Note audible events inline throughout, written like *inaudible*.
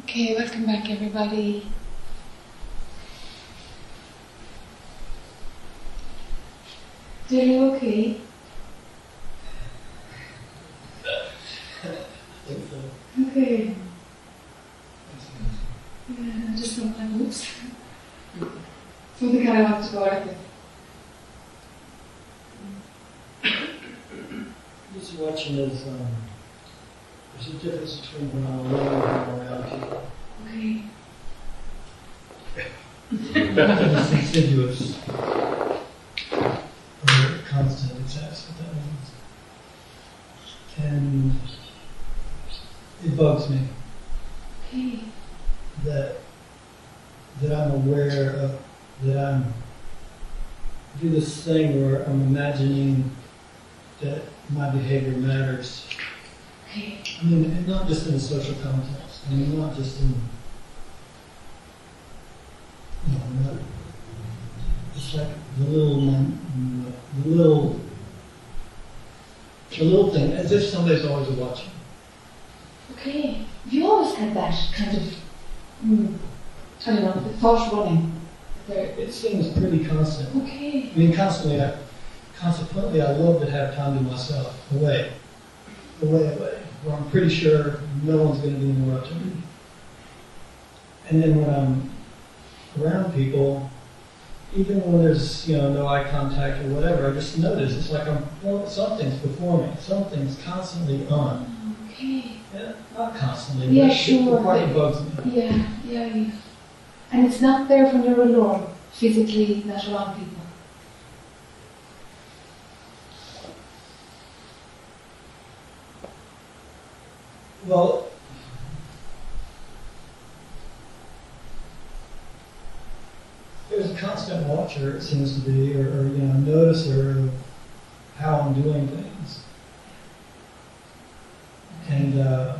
Okay, welcome back everybody. Are you? Okay. Yeah, I just don't like oops. Something kind of have to go like this. Just watching as um, there's a difference between when I'm alone and when I'm around people. Okay. It's insidious. Or constant, if what that means. And it bugs me that that I'm aware of that I'm I do this thing where I'm imagining that my behavior matters. I mean, not just in a social context. I mean, not just in, you know, not, it's like the little, mon- the little, the little thing, as if somebody's always watching. Okay. Have you always had that kind of, mm, I don't know, thought running? There. It seems pretty constant. Okay. I mean, constantly, I, consequently, I love to have time to myself, away, away, away, where I'm pretty sure no one's going to be interrupting me. And then when I'm around people, even when there's you know no eye contact or whatever, I just notice it's like I'm well, something's performing, something's constantly on. Okay. Yeah, not constantly, Yeah, sure, but- bugs me. Yeah, yeah, you And it's not there when you're alone, physically not around people. Well, there's a constant watcher, it seems to be, or, or you know, noticer of how I'm doing things. And uh,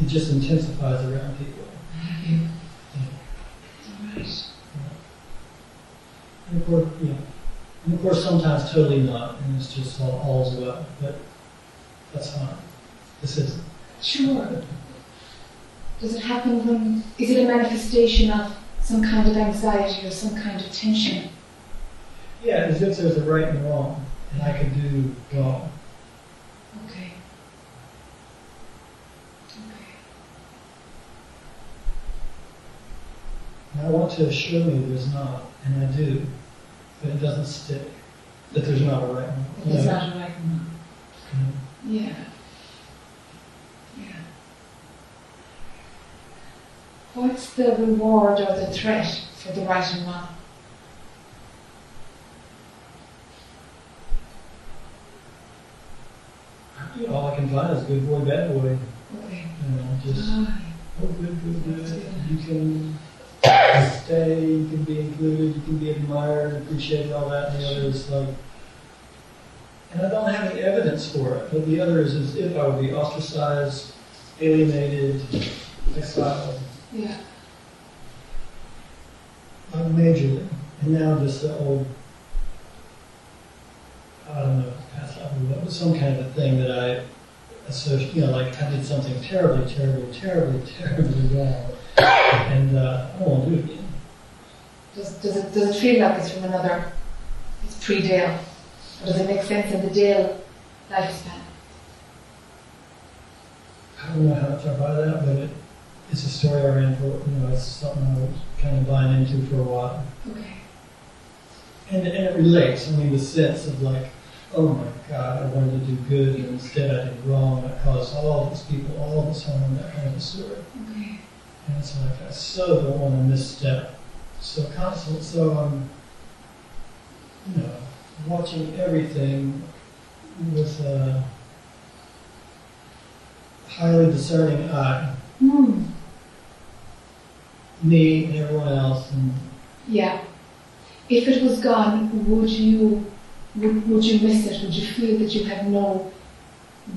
it just intensifies around people. Right. And of course, know, and of course, sometimes totally not, and it's just all all's well. But that's fine. This is Sure. Does it happen when, is it a manifestation of some kind of anxiety or some kind of tension? yeah, as if there's a right and wrong, and I can do wrong. Okay. Okay. And I want to assure you there's not, and I do, but it doesn't stick. That there's not a right and wrong. It's No. not a right one. Mm-hmm. Yeah. Yeah. What's the reward or the threat for the right and wrong? You know, all I can find is good boy, bad boy. Okay. You know, just Aye. oh, good, good, good. You can stay, you can be included, you can be admired, appreciated, all that. And the other is like, and I don't have any evidence for it. But the other is as if I would be ostracized, alienated, exiled. Yeah. Uh, majorly. And now just the old, I don't know, past life or what, but some kind of a thing that I associate, you know, like I did something terribly, terribly, terribly, *laughs* terribly wrong. And uh, I don't want to do it again. Does, does, it, does it feel like it's from another, it's pre-Dale? Or does it make sense in the Dale lifespan? I don't know how much I buy that, but it, it's a story I ran for, you know, it's something I was kind of buying into for a while. Okay. And, and it relates, I mean, the sense of like, oh my God, I wanted to do good, and instead I did wrong, and I caused all these people all this harm, that kind of story. Okay. And it's like, I so don't want to misstep. So constant, so I'm, you know, watching everything with a highly discerning eye. Hmm. Me and everyone else, and Yeah. If it was gone, would you would, would you miss it? Would you feel that you had no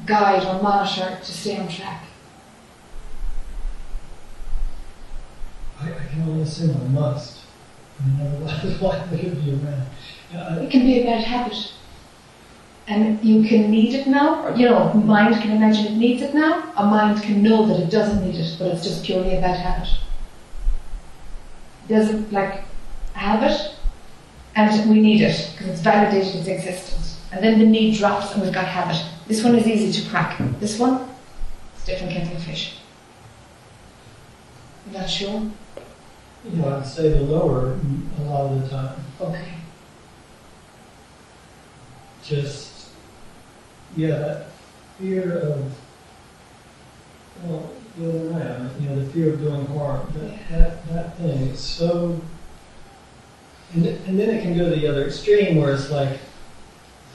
guide or monitor to stay on track? I, I can only assume I must. I mean, otherwise, why would *laughs* it be around? Uh, I, It can be a bad habit. And you can need it now, or, you know, mind can imagine it needs it now, a mind can know that it doesn't need it, but it's just purely a bad habit. There's a, like, habit, and we need it, because it's validated its existence. And then the need drops and we've got habit. This one is easy to crack. This one, it's different kettle of fish. You're not sure? You know, I'd say the lower a lot of the time. Okay. Just, yeah, that fear of, well, the other way, I mean, you know, the fear of doing harm. That, that, that thing is so, and, th- and then it can go to the other extreme where it's like,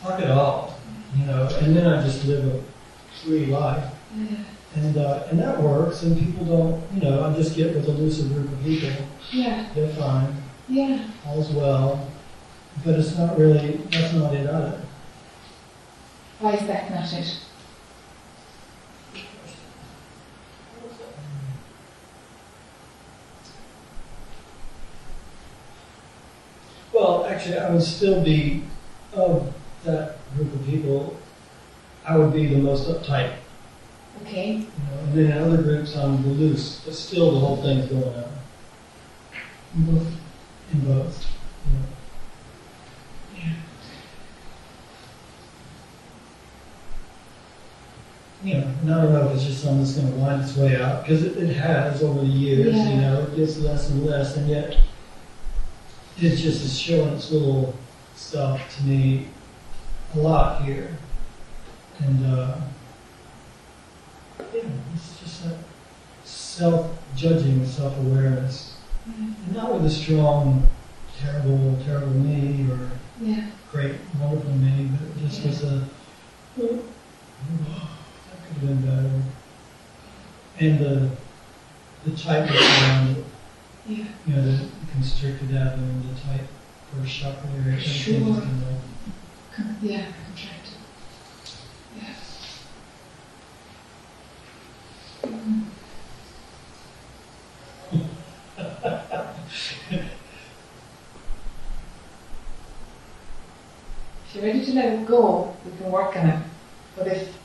fuck it all, you know, and then I just live a free life. Yeah. And, uh, and that works, and people don't, you know, I just get with a looser group of people, Yeah. they're fine, Yeah. all's well, but it's not really, that's not it either. Why is that not it? Well, actually, I would still be, of that group of people, I would be the most uptight. Okay. You know, and then in other groups, I'm the loose, but still the whole thing's going on. In both. In both. you know. You know, and I don't know if it's just something that's going to wind its way out, because it, it has over the years, Yeah. you know, it gets less and less, and yet it just is showing its little stuff to me a lot here. And, uh, yeah, it's just that self-judging, self-awareness. And not with a strong, terrible, terrible me or Yeah. great, wonderful me, but it just was a, oh, that could have been better. And the, the tightness around it, Yeah. you know, the constricted abdomen, the tight first chakra area, Sure. Con- yeah. Contracted. Yeah. Mm. *laughs* If you're ready to let it go, we can work on it. But if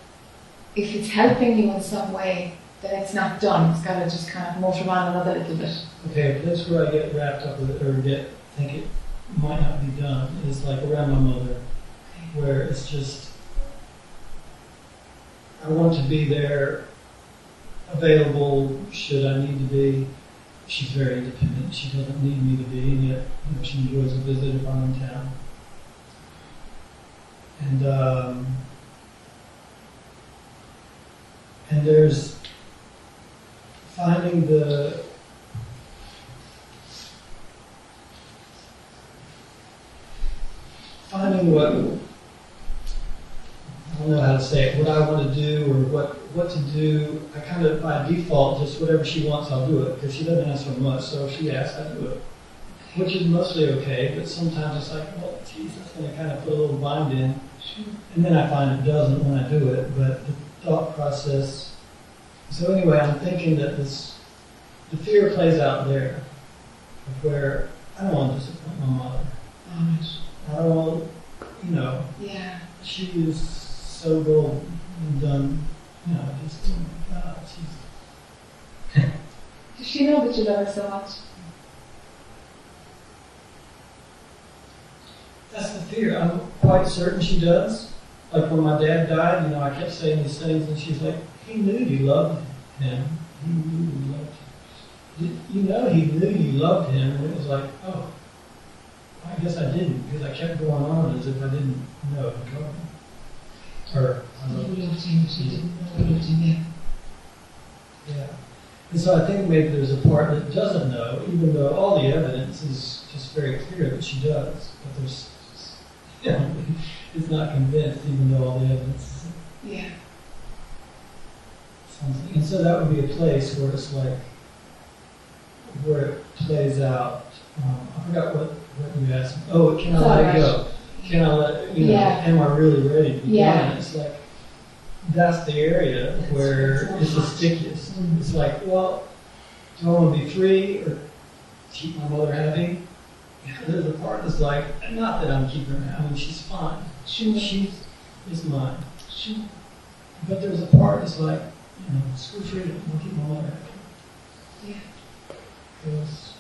if it's helping you in some way, it's not done. It's got to just kind of motor on another little bit. okay, that's where I get wrapped up with it, or get, think it might not be done, is like around my mother. where it's just I want to be there, available should I need to be. She's very independent. She doesn't need me to be, and yet you know, she enjoys a visit if I'm in town. And um, and there's finding the finding what I don't know how to say it, what I want to do or what, what to do. I kind of, by default, just whatever she wants, I'll do it because she doesn't ask for much. So if she asks, I do it, which is mostly okay. But sometimes it's like, well, geez, that's going to kind of put a little bind in. And then I find it doesn't when I do it. But the thought process. So anyway, I'm thinking that this, the fear plays out there, of where I don't want to disappoint my mother. Alright. I don't want, you know, Yeah. she is so golden and done, you know, just, oh my God, she's, Does she know that you love her so much? that's the fear. I'm quite certain she does. Like when my dad died, you know, I kept saying these things and she's like, he knew you loved him. He knew you loved him. You- know he knew you loved him and it was like, oh, I guess I didn't because I kept going on as if I didn't know. Or, I didn't know yeah. And so I think maybe there's a part that doesn't know, even though all the evidence is just very clear that she does. But there's, *laughs* you know, is not convinced, even though all the evidence is Yeah. Something. And so that would be a place where it's like, where it plays out. Um, I forgot what, what you asked me. Oh, can I let it go? Can I let, you know, Yeah. am I really ready to be Yeah. done? It's like, that's the area That's- where it's the stickiest. Mm. It's like, well, do I want to be free or keep my mother happy? There's a part that's like, not that I'm keeping her, I mean, she's fine. Sure. She's, is mine. Sure. But there's a part that's like, you know, school freedom, we'll keep my mother happy. Yeah. Because,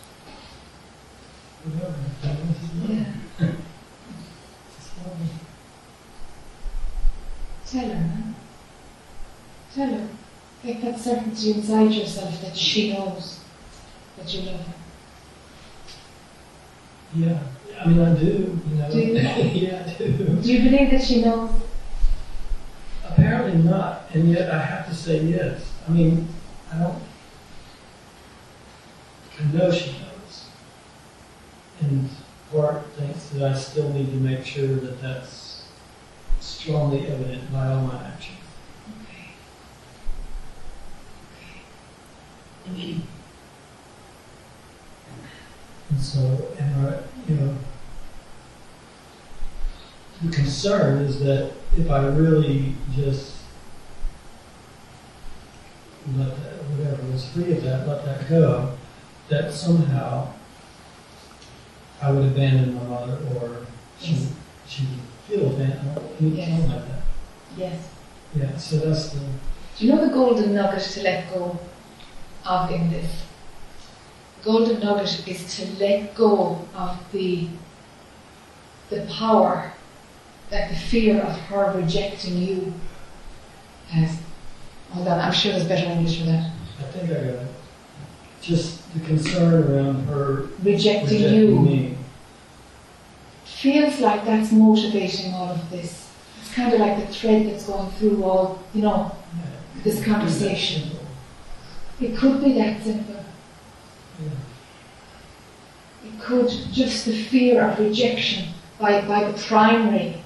whatever, this is mine. Yeah. It's mine. Tell her, man. Tell her. Get that certainty inside yourself that she knows that you love her. Yeah, I mean, I do, you know. Do you? yeah, I do. Do you believe that she knows? Apparently not, and yet I have to say yes. I mean, I don't. I know she knows, and Bart thinks that I still need to make sure that that's strongly evident by all my actions. Okay. And so, and I, you know, the concern is that if I really just let that, whatever was free of that, let that go, that somehow I would abandon my mother or she, Yes. she would feel abandoned, Yes. like that. Yes. Yeah, so that's the, Do you know the golden nugget to let go of in this? Golden nugget is to let go of the the power that the fear of her rejecting you has. Hold on, I'm sure there's better English for that. I think I got it. Just the concern around her Rejecting, rejecting you me. feels like that's motivating all of this. It's kind of like the thread that's going through all, you know, Yeah. this conversation. It could be that simple. Yeah. It could just the fear of rejection by, by the primary,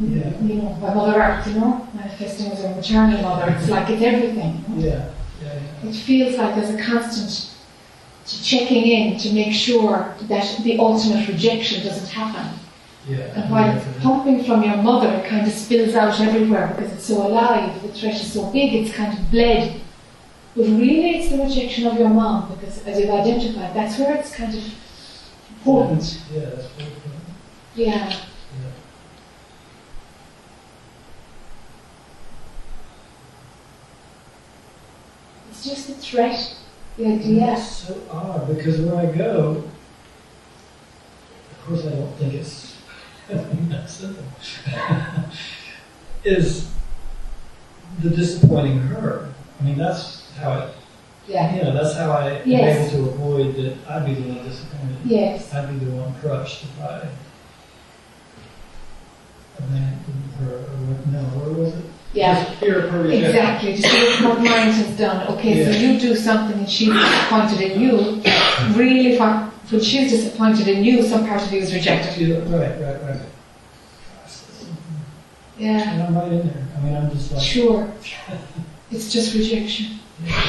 Yeah. you know, by Mother Earth, you know, manifesting as a maternal mother. It's like it's everything. you know. Yeah, yeah, yeah. It feels like there's a constant to checking in to make sure that the ultimate rejection doesn't happen. Yeah. And while it's pumping from your mother, it kind of spills out everywhere because it's so alive. The threat is so big, it's kind of bled. But really, it's the rejection of your mom because, as you've identified, that's where it's kind of important. Yeah, that's important. Yeah. Yeah. It's just the threat, the And idea. It's so odd because when I go, of course I don't think it's *laughs* that simple, *laughs* is the disappointing her. I mean, that's how it, Yeah. you know, that's how I am able to avoid that I'd be the one disappointed. Yes. I'd be the one crushed if I abandoned her or what, no, where was it? Yeah. Fear of her rejection. Exactly. To see what mind has done. Okay, so you do something and she's disappointed in you. Really, for, when she's disappointed in you, some part of you is rejected. Yeah, Right, right, right. Yeah. And I'm right in there. I mean, I'm just like, Sure. It's just rejection.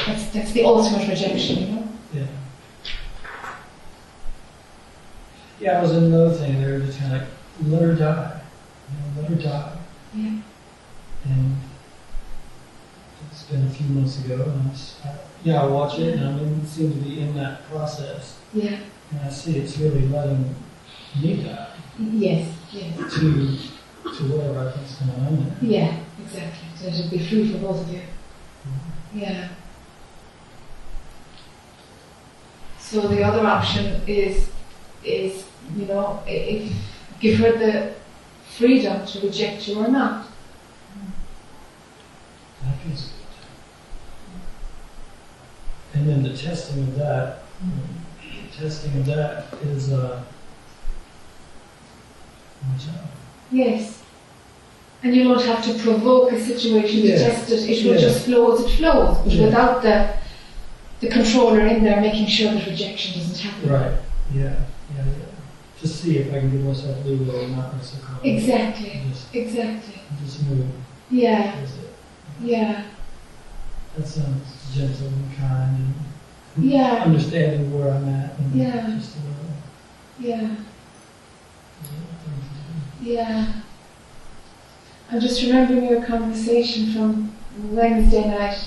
That's, that's the ultimate rejection, you know? yeah. Yeah, I was another thing there, just kind of like, let her die. You know, let her die. Yeah. And it's been a few months ago, and I was, I, yeah, I watch it, and I mean, seem to be in that process. Yeah. And I see it's really letting me die Yes. Yes. to, to whatever I think's going on there. Yeah. Exactly. So it'll be free for both of you. Yeah. So the other option is, is you know, if give her the freedom to reject you or not. That feels good. And then the testing of that, the testing of that is, uh, watch out. Yes. And you don't have to provoke a situation to Yeah. test it. It will Yeah. just flow as it flows, but Yeah. without the the controller in there making sure that rejection doesn't happen. Right, yeah, yeah, yeah. Just see if I can give myself leeway and not caught. Exactly. Just, Exactly. just move. Yeah. Yeah. That sounds gentle and kind and Yeah. understanding where I'm at and Yeah. just a little, Yeah. a little thing to do. Yeah. I'm just remembering your conversation from Wednesday night.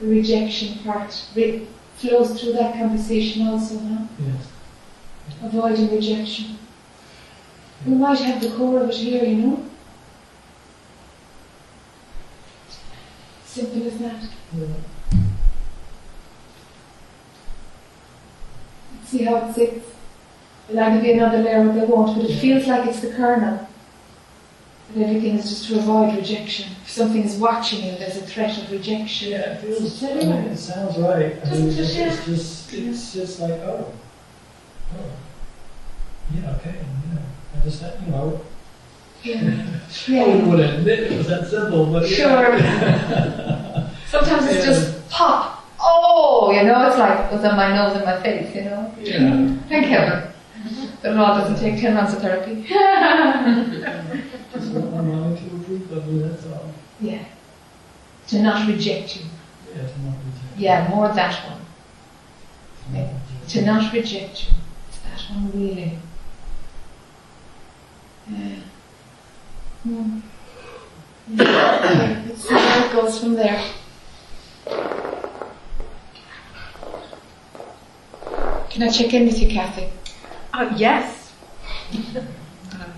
The rejection part re- flows through that conversation also, huh? Yes. Avoiding rejection. We might have the core of it here, you know? Is that? Yeah. See how it sits? Will either be another layer or they won't, but it feels like it's the kernel. That everything is just to avoid rejection. If something is watching you, there's a threat of rejection. Yeah, it feels, Is I mean, it sounds right. I Doesn't mean, it's, yeah? it's just, it's just like, oh, oh, yeah, okay, yeah. I just, you know, Yeah. I wouldn't yeah. want to admit it was that simple, but yeah. Sure. *laughs* Sometimes it's Yeah. just pop. Oh, you know, it's like on my nose and my face, you know. Yeah. Thank heaven. That it all doesn't take 10 months of therapy. *laughs* Just want my to approve of that's all. yeah. To not reject you. Yeah, to not reject. Yeah, more that one. To not reject. To not reject you. It's that one really. Yeah. Hmm. Yeah. See where it goes from there. Can I check in with you, Kathy? Uh, yes. Um,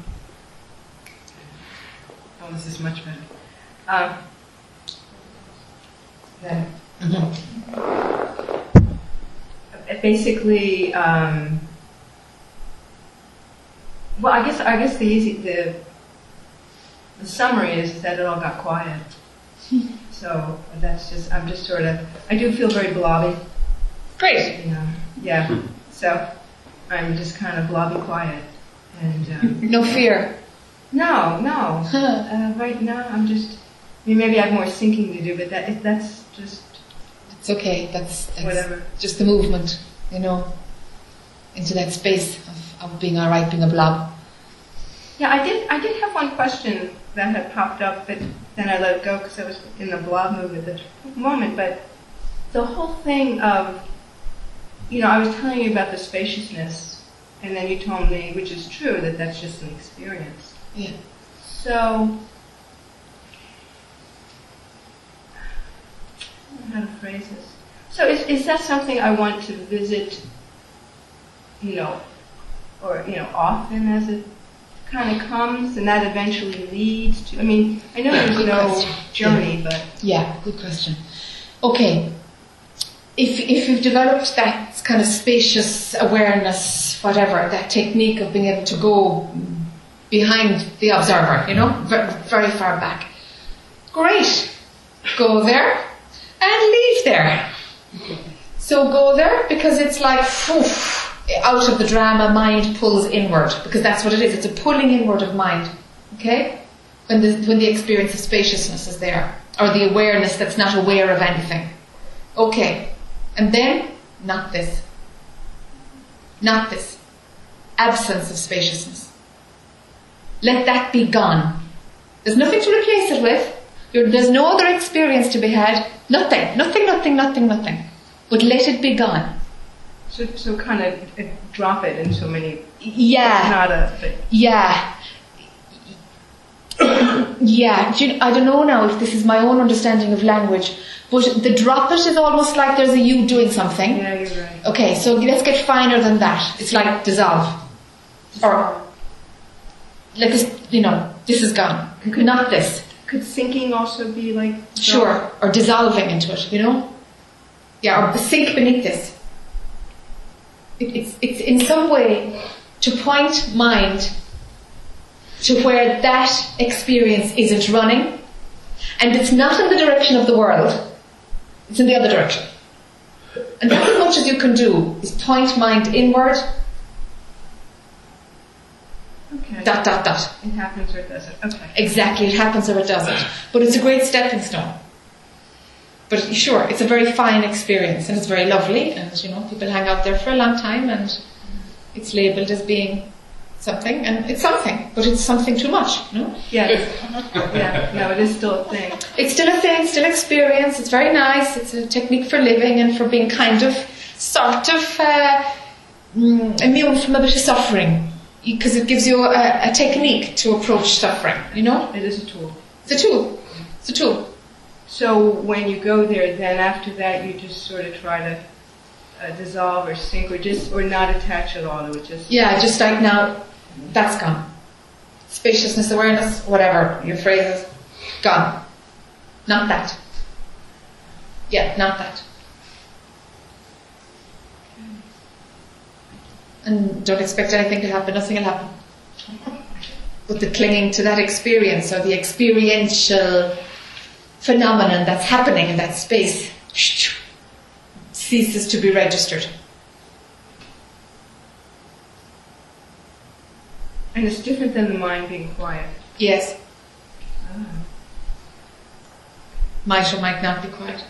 oh, this is much better. Um, then, uh, basically, um, well, I guess I guess the easy the the summary is that it all got quiet. *laughs* so that's just I'm just sort of I do feel very blobby. Great. Yeah, yeah. So I'm just kind of blobby quiet, and um, *laughs* No fear. no, no. *laughs* Uh, right now, I'm just. I mean, maybe I have more sinking to do, but that that's just It's okay. That's, that's whatever. just the movement, you know, into that space of, of being all right, being a blob. Yeah, I did. I did have one question that had popped up, but then I let it go because I was in the blob mood at the moment. But the whole thing of, you know, I was telling you about the spaciousness, and then you told me, which is true, that that's just an experience. Yeah. So, I don't know how to phrase this. So, is, is that something I want to visit, you know, or, you know, often as it kind of comes and that eventually leads to, I mean, I know there's Good no question. journey, but Yeah, good question. Okay. If, if you've developed that kind of spacious awareness, whatever, that technique of being able to go behind the observer, you know, very, very far back, great. Go there and leave there. So go there because it's like, out of the drama, mind pulls inward because that's what it is. It's a pulling inward of mind. Okay? When the, when the experience of spaciousness is there or the awareness that's not aware of anything. Okay. And then, not this. Not this. Absence of spaciousness. Let that be gone. There's nothing to replace it with. There's no other experience to be had. Nothing. Nothing, nothing, nothing, nothing. But let it be gone. So, so kind of uh, drop it in so many, Yeah. not a, but Yeah. Yeah, Do you- I don't know now if this is my own understanding of language, but the drop it is almost like there's a you doing something. yeah, you're right. Okay, so let's get finer than that. It's like dissolve. Or, like, this, you know, this is gone. Could, Not this. Could sinking also be like, Sure. Or dissolving into it, you know? Yeah, or sink beneath this. It, it's, it's in some way to point mind to where that experience isn't running, and it's not in the direction of the world, it's in the other direction. And that's as much as you can do, is point mind inward, Okay. dot, dot, dot. It happens or it doesn't. Okay. Exactly, it happens or it doesn't. But it's a great stepping stone. But sure, it's a very fine experience and it's very lovely and you know, people hang out there for a long time and it's labelled as being something and it's something, but it's something too much, no? Yeah. *laughs* yeah. No, it is still a thing. It's still a thing, still experience, it's very nice, it's a technique for living and for being kind of, sort of, uh, mm, immune from a bit of suffering. Because it gives you a, a technique to approach suffering, you know? It is a tool. It's a tool. It's a tool. So when you go there, then after that, you just sort of try to uh, dissolve or sink or just or not attach at all. It would just Yeah, just like now, that's gone. Spaciousness, awareness, whatever your phrase is, gone. Not that. Yeah, not that. And don't expect anything to happen, nothing will happen. But the clinging to that experience or the experiential phenomenon that's happening in that space ceases to be registered. And it's different than the mind being quiet. Yes, Ah. might or might not be quiet.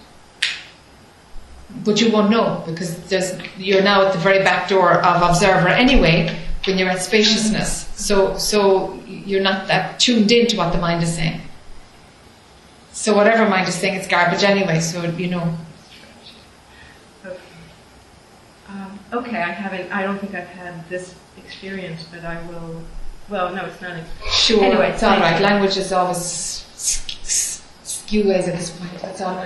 But you won't know because there's, you're now at the very back door of observer anyway when you're at spaciousness. So, so you're not that tuned in to what the mind is saying. So whatever mind is saying, it's garbage anyway. So you know. Okay. Um, okay, I haven't, I don't think I've had this experience, but I will, well, no, it's not. Ex- Sure, Anyway, it's alright. Language is always skew ways at this point. That's all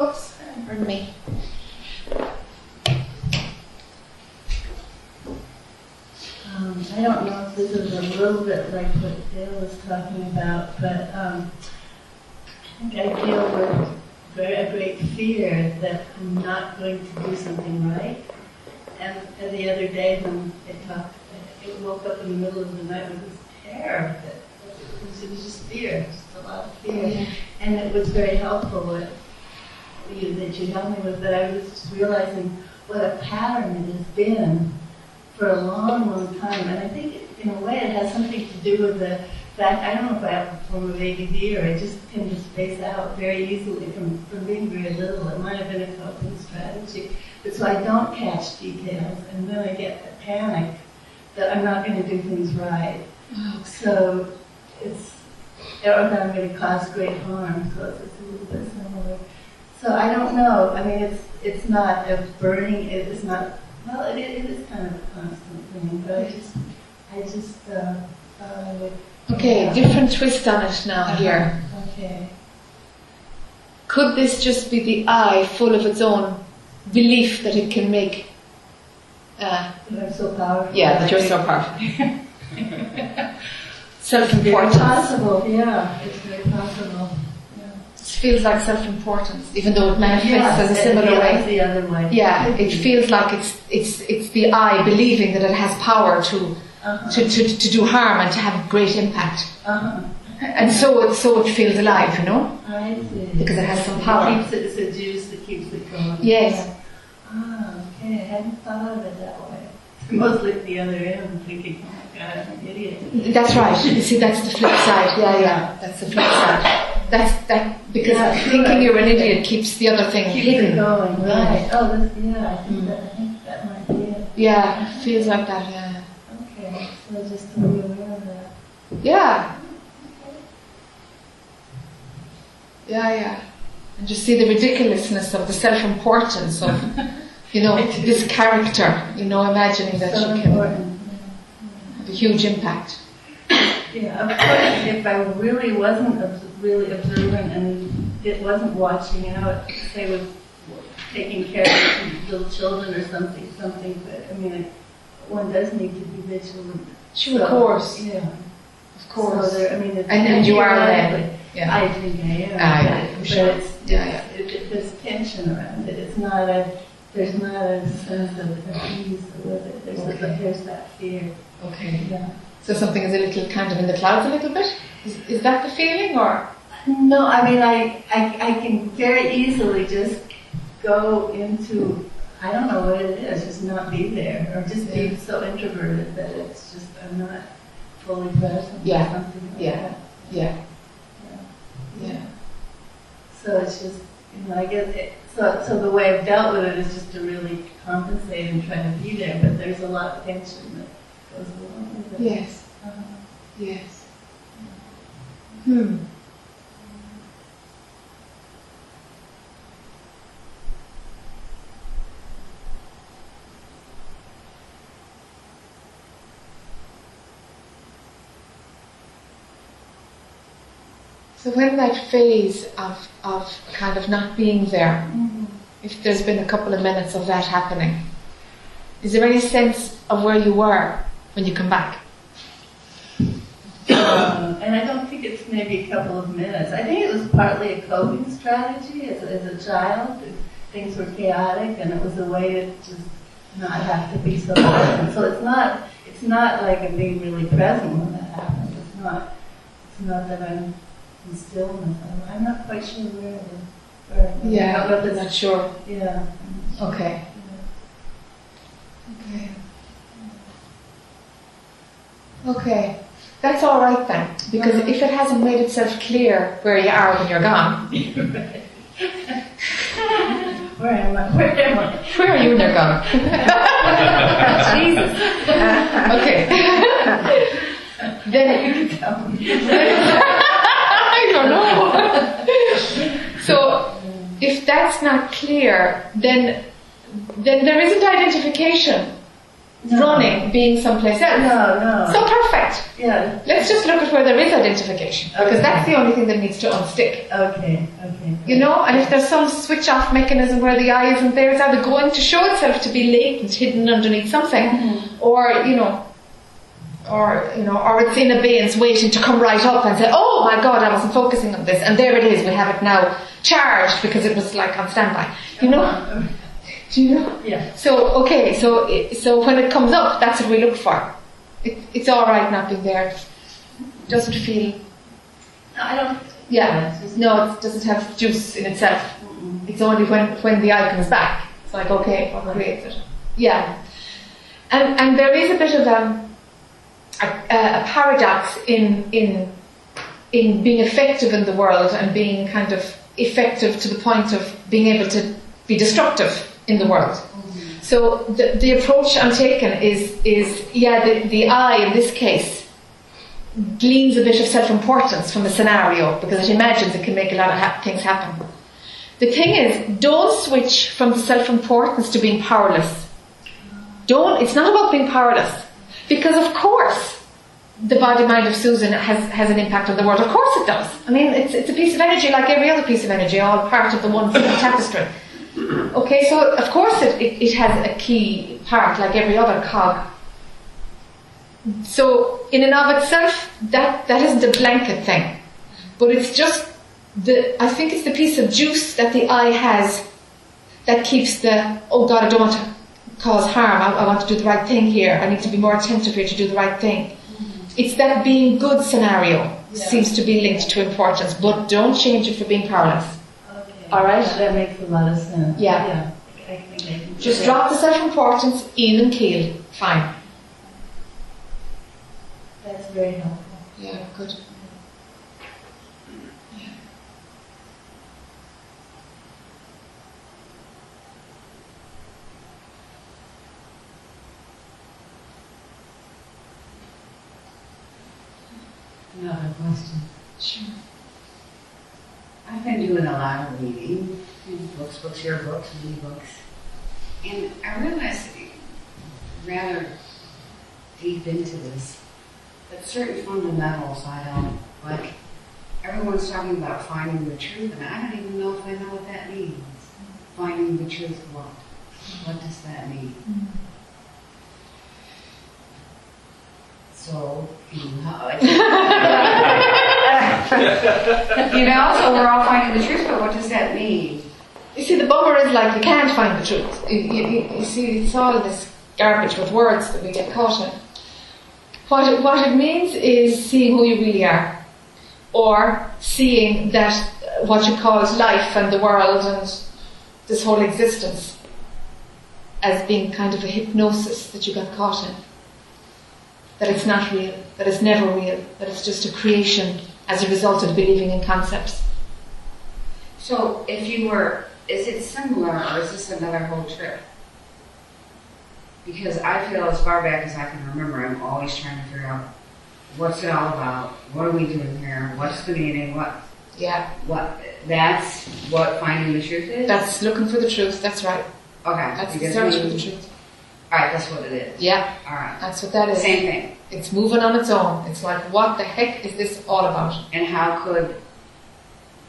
Oops, pardon me. Um, I don't know if this is a little bit like what Dale was talking about, but um, I think I deal with a great fear that I'm not going to do something right. And, and the other day when it talked, it woke up in the middle of the night with this terror that it was, it was just fear, just a lot of fear. And it was very helpful what you, that you helped me with, that I was just realizing what a pattern it has been for a long, long time. And I think, in a way, it has something to do with the fact, I don't know if I have a form of ADD or I just tend to space out very easily from, from being very little. It might have been a coping strategy. But so I don't catch details and then I get a panic that I'm not going to do things right. So it's, or that I'm going to cause great harm. So it's, it's a little bit similar. So I don't know. I mean, it's it's not a burning. It is not. Well, it, it is kind of a constant thing. But I just, I just. Uh, uh, Okay, yeah. different twist on it now here. Okay. Could this just be the I full of its own belief that it can make? Uh, I'm so powerful. yeah, that you're so powerful. *laughs* Very Self-importance. possible. Yeah, it's very possible. Yeah. It feels like self-importance, even though it manifests Yeah, as a similar yeah, way. the other way. Yeah, Could it feels like it's it's it's the I believing that it has power to Uh-huh. to, to, to do harm and to have a great impact, Uh-huh. and so it so it feels alive, you know, I see. because it has some power. It keeps it, it's a juice that keeps it going. Yes. Ah, okay. I hadn't thought of it that way. It's mostly at the other end, thinking, my God, I'm an idiot. That's right. You see, that's the flip side. Yeah, yeah, that's the flip side. That's that because Yeah, thinking you're an idiot keeps the other thing Keeps hidden. going, right. Oh, this, yeah, I think Mm. that, I think that might be it. Yeah, it feels like that. Yeah, Okay, so just to be aware of that. yeah, yeah, yeah. And just see the ridiculousness of the self-importance of, you know, *laughs* this character. You know, imagining that So you can important. Huge impact. Yeah, of course, if I really wasn't really observant and it wasn't watching out, say with taking care of little children or something, something, but I mean, one does need to be vigilant. Sure, So, of course, Yeah. of course. So there, I mean, it's. And- and you are then, yeah. I think I am. Ah, yeah, but- sure. it's- Yeah, it's- it- it- There's tension around it. It's not a, there's not a sense of ease with it. There's, a- there's that fear. Okay. Yeah. So something is a little kind of in the clouds a little bit? Is, is that the feeling or? No, I mean, I, I, I can very easily just go into, I don't know what it is, just not be there, or just be so introverted that it's just, I'm not fully present. Yeah, like yeah. Yeah, Yeah. yeah. So it's just, you know, I guess, it, so, so the way I've dealt with it is just to really compensate and try to be there, but there's a lot of tension that Yes. Yes. Hmm. So when that phase of, of kind of not being there, mm-hmm. if there's been a couple of minutes of that happening, is there any sense of where you were when you come back? Um, and I don't think it's maybe a couple of minutes. I think it was partly a coping strategy as, as a child. Things were chaotic, and it was a way to just not have to be so present. So it's not it's not like I'm being really present when that happens. It's not it's not that I'm in stillness. I'm, I'm not quite sure where it is. Where, I don't know if I'm not sure. yeah. Okay. Okay. Okay. That's all right then, because if it hasn't made itself clear where you are when you're gone, *laughs* Where am I? Where am I? where are you when you're gone? *laughs* Jesus. *laughs* Okay. then I don't know. so if that's not clear, then then there isn't identification No. running being someplace else. No, no. So perfect. yeah. Let's just look at where there is identification because that's the only thing that needs to unstick. Okay. Okay. You know, and if there's some switch off mechanism where the I isn't there, it's either going to show itself to be latent, hidden underneath something, mm-hmm. or you know, or you know, or it's in abeyance waiting to come right up and say, "Oh my God, I wasn't focusing on this," and there it is. We have it now charged because it was like on standby. You know? Uh-huh. Do you know? Yeah. So okay, so it, so when it comes up, that's what we look for. It, it's all right not being there. Doesn't feel. No, I don't. Yeah. No, it doesn't have juice in itself. Mm-mm. It's only when, when the I comes back. It's like, okay, what creates it? Yeah. And, and there is a bit of um, a, a, a paradox in, in, in being effective in the world and being kind of effective to the point of being able to be destructive in the world. So the, the approach I'm taking is, is yeah, the, the I in this case gleans a bit of self-importance from the scenario because it imagines it can make a lot of ha- things happen. The thing is, don't switch from self-importance to being powerless. Don't, it's not about being powerless. Because of course, the body mind of Susan has, has an impact on the world. Of course it does. I mean, it's, it's a piece of energy like every other piece of energy, all part of the one tapestry. Okay, so of course it, it, it has a key part like every other cog. So in and of itself, that, that isn't a blanket thing. But it's just the, I think it's the piece of juice that the I has that keeps the, oh God, I don't want to cause harm. I, I want to do the right thing here. I need to be more attentive here to do the right thing. It's that being good scenario seems to be linked to importance, but don't change it for being powerless. All right. That makes a lot of sense. Yeah. Yeah. I think I can Just drop the self-importance, even keel. Fine. That's very helpful. Yeah, good. Another question. Sure. I've been doing a lot of reading, books, books, your books, many books. And I realized rather deep into this that certain fundamentals I don't like. Everyone's talking about finding the truth, and I don't even know if I know what that means. Finding the truth, what? What does that mean? Mm-hmm. So, you know, *laughs* *laughs* *laughs* you know, so we're all finding the truth, but what does that mean? You see, the bummer is like you can't find the truth. You, you, you- see, it's all this garbage with words that we get caught in. What it, what it means is seeing who you really are, or seeing that uh, what you call life and the world and this whole existence as being kind of a hypnosis that you got caught in. That it's not real, that it's never real, that it's just a creation as a result of believing in concepts. So if you were, is it similar or is this another whole trip? Because I feel as far back as I can remember, I'm always trying to figure out what's it all about? What are we doing here? What's the meaning? What, Yeah, what, that's what finding the truth is? that's looking for the truth, that's right. okay. That's the search for the truth. Alright, that's what it is. Yeah, Alright. that's what that is. Same thing. It's moving on its own. It's like, what the heck is this all about? And how could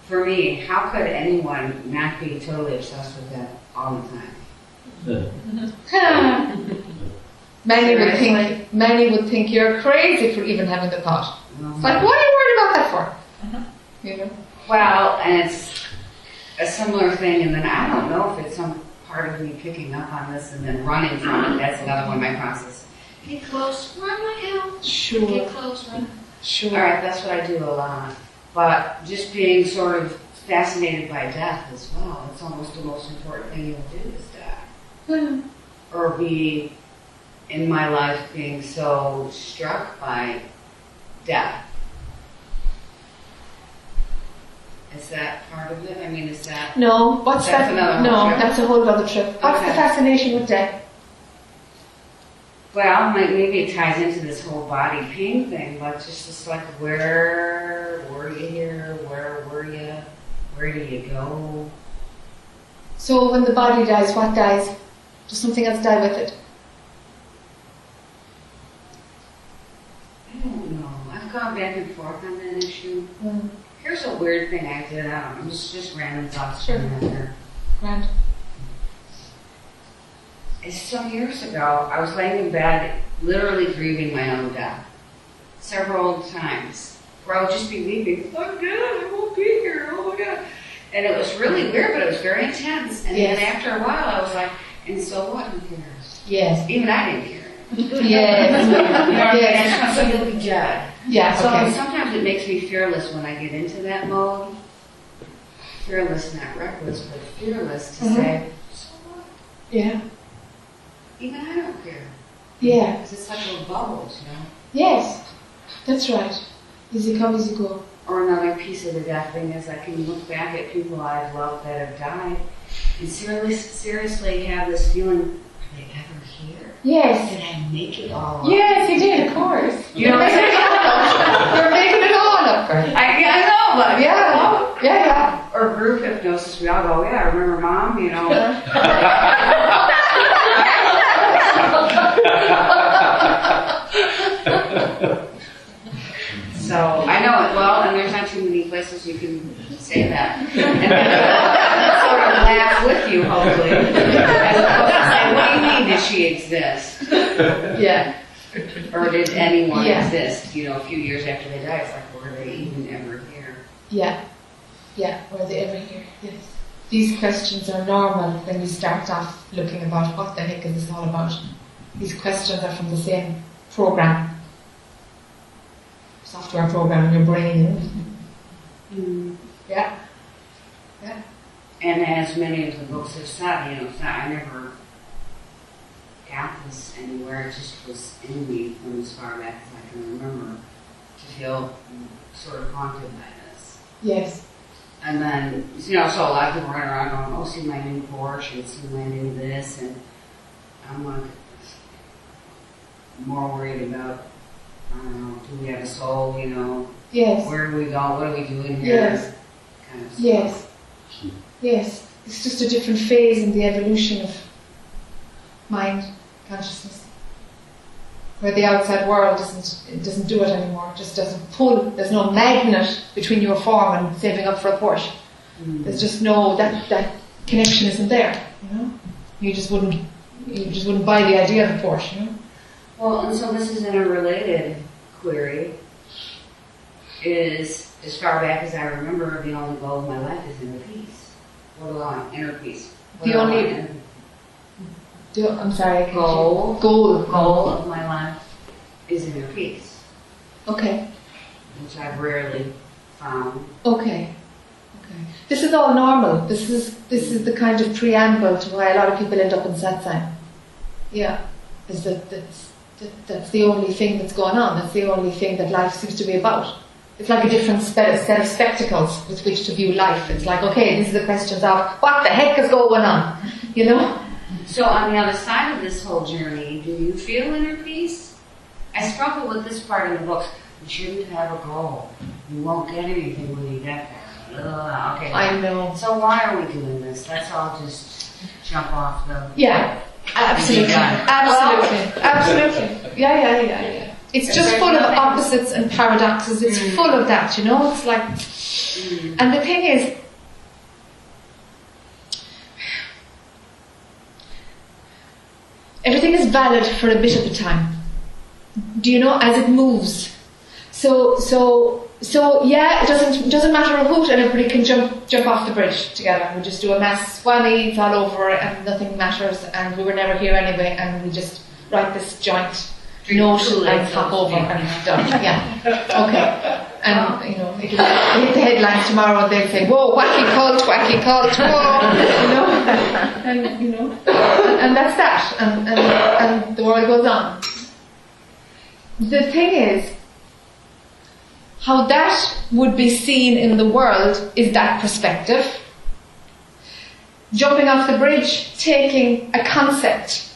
for me, how could anyone not be totally obsessed with that all the time? *laughs* many would think many would think you're crazy for even having the thought. It's like, what are you worried about that for? Uh-huh. You know? Well, and it's a similar thing, and then I don't know if it's some part of me picking up on this and then running from it. That's another one of my process. Get close, run like hell. Sure, Get close, run. sure. All right, that's what I do a lot. But just being sort of fascinated by death as well. It's almost the most important thing you'll do is die. Hmm. Or be in my life being so struck by death. Is that part of it? I mean, is that No, what's That's that? no, trip. that's a whole other trip. What's the fascination with death? Well, may- maybe it ties into this whole body pain thing, but just just like where were you here? Where were you? Where do you go? So when the body dies, what dies? Does something else die with it? I don't know. I've gone back and forth on that issue. Hmm. Here's a weird thing I did. I don't know. It's just random thoughts. Sure. Grand. It's some years ago. I was laying in bed, literally grieving my own death, several times. Where I would just be weeping. Oh God, I won't be here. Oh my God. And it was really weird, but it was very intense. And Yes. then after a while, I was like, and so what? Who cares? Yes. Even I didn't care. Yes. *laughs* You know what I mean? Yes. So you'll be dead. Yeah. So Okay. sometimes it makes me fearless when I get into that mode. Fearless, not reckless, but fearless to Mhm. say, so what? Yeah. Even I don't care. Yeah. Because it's like little bubbles, you know? Yes. That's right. Easy come, easy go. Or another piece of the death thing is I can look back at people I've loved that have died and seriously, seriously have this feeling, are they ever here? Yes. Did I make it all up? Yes, you did, of course. You know, it all up. You're making it all up. I, I know, but Yeah. Yeah, yeah. Or group hypnosis, we all go, yeah, I remember mom, you know. *laughs* So I know it well, and there's not too many places you can say that. *laughs* And sort of laugh with you, hopefully. As opposed to say, what do you mean, did she exist? Yeah. Or did anyone Yeah. exist? You know, a few years after they die, it's like, were they even ever here? Yeah. Yeah. Were they ever here? Yes. These questions are normal when you start off looking about what the heck is this all about. These questions are from the same program. Software program in your brain. Hmm. Yeah. And as many of the books have said, you know, not, I never got this anywhere. It just was in me from as far back as I can remember to feel sort of haunted by this. Yes. And then, you know, so a lot of people running around going, oh, see my new Porsche and see my new this. And I'm like, more worried about, I don't know, do we have a soul, you know? Yes. Where are we going? What are we doing here? Yes. Kind of. Yes. Yes. It's just a different phase in the evolution of mind consciousness. Where the outside world doesn't it doesn't do it anymore, it just doesn't pull. There's no magnet between your form and saving up for a Porsche. Mm. There's just no that that connection isn't there. You know, you just wouldn't you just wouldn't buy the idea of a Porsche. You know. Well, and so this is in a related query. Is as far back as I remember, the only goal of my life is inner peace. What do I want? Inner peace. What The I only-? Inner- Do, I'm sorry. Goal Goal. goal of my life is inner peace, Okay. which I've rarely found. Okay. Okay. This is all normal. This is this is the kind of preamble to why a lot of people end up in satsang. Yeah. Is that that, that's the only thing that's going on. That's the only thing that life seems to be about. It's like a different set of, set of spectacles with which to view life. It's like, okay, these are the questions of what the heck is going on? *laughs* You know? So on the other side of this whole journey, do you feel inner peace? I struggle with this part in the books. You shouldn't have a goal. You won't get anything when you get there. Ugh, okay. I know. So why are we doing this? Let's all just jump off the. Yeah. Absolutely. Absolutely. Absolutely. Yeah, yeah, yeah, yeah. It's just full of opposites and paradoxes. It's Mm. full of that, you know. It's like, Mm. and the thing is, everything is valid for a bit of the time. Do you know? As it moves. So, so, so, yeah, it doesn't doesn't matter a hoot, and everybody can jump jump off the bridge together. We just do a mass whammy, it's all over, and nothing matters, and we were never here anyway, and we just write this joint note and to over and done. Yeah, okay. And you know, hit the headlines tomorrow, and they'll say, "Whoa, wacky cult, wacky cult, whoa," you know, and you know, and, and that's that, and, and and the world goes on. The thing is, how that would be seen in the world is that perspective. Jumping off the bridge, taking a concept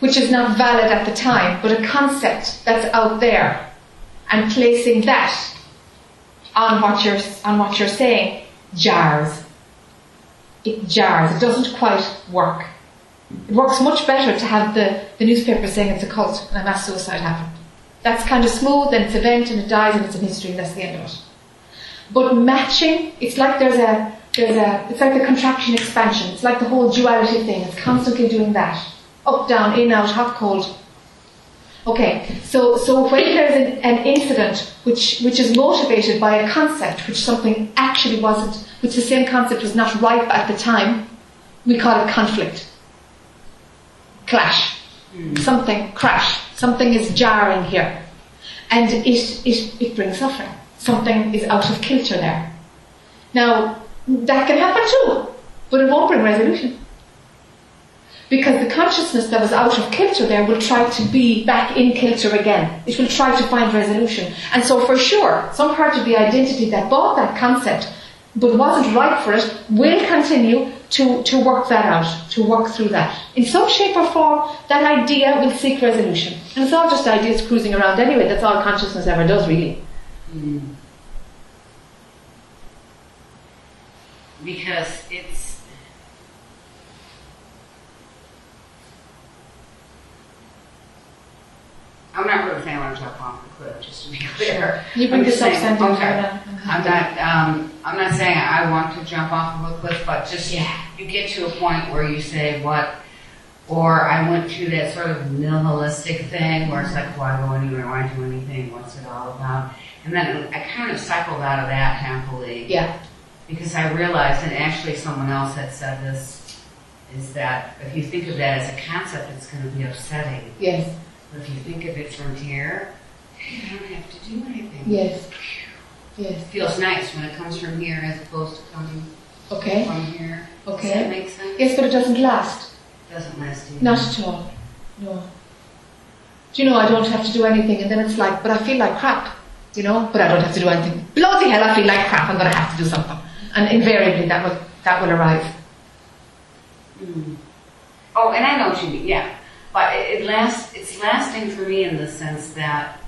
which is not valid at the time, but a concept that's out there, and placing that on what you're on what you're saying jars. It jars. It doesn't quite work. It works much better to have the, the newspaper saying it's a cult and a mass suicide happened. That's kind of smooth and it's event and it dies and it's in history and that's the end of it. But matching, it's like there's a there's a it's like the contraction expansion. It's like the whole duality thing. It's constantly doing that. Up, down, in, out, hot, cold. Okay, so so when there's an, an incident which which is motivated by a concept which something actually wasn't, which the same concept was not ripe at the time, we call it conflict. Clash. Something crash. Something is jarring here. And it, it, it brings suffering. Something is out of kilter there. Now, that can happen too, but it won't bring resolution. Because the consciousness that was out of kilter there will try to be back in kilter again. It will try to find resolution. And so for sure, some part of the identity that bought that concept but wasn't right for it will continue to, to work that out, to work through that. In some shape or form, that idea will seek resolution. And it's all just ideas cruising around anyway. That's all consciousness ever does, really. Mm. Because it's I'm not really saying I want to jump off the cliff, just to be clear. You bring I'm this just up, saying- okay. I'm not. Um, I'm not saying I want to jump off of a cliff, but just yeah. you get to a point where you say what, or I went to that sort of nihilistic thing where it's like, why go anywhere? Why do anything? What's it all about? And then I kind of cycled out of that happily Yeah, because I realized, and actually someone else had said this, is that if you think of that as a concept, it's going to be upsetting. yes, if you think of it from here, you don't have to do anything. yes, It yes. feels nice when it comes from here as opposed to coming Okay, from here. Okay. Does that make sense? Yes, but it doesn't last. Doesn't last either. Not at all. No. Do you know, I don't have to do anything, and then it's like, but I feel like crap, you know, but I don't have to do anything. Bloody hell, I feel like crap, I'm going to have to do something. And invariably that will, that will arise. Mm. Oh, and I know what you mean, yeah. But it, it lasts, it's lasting for me in the sense that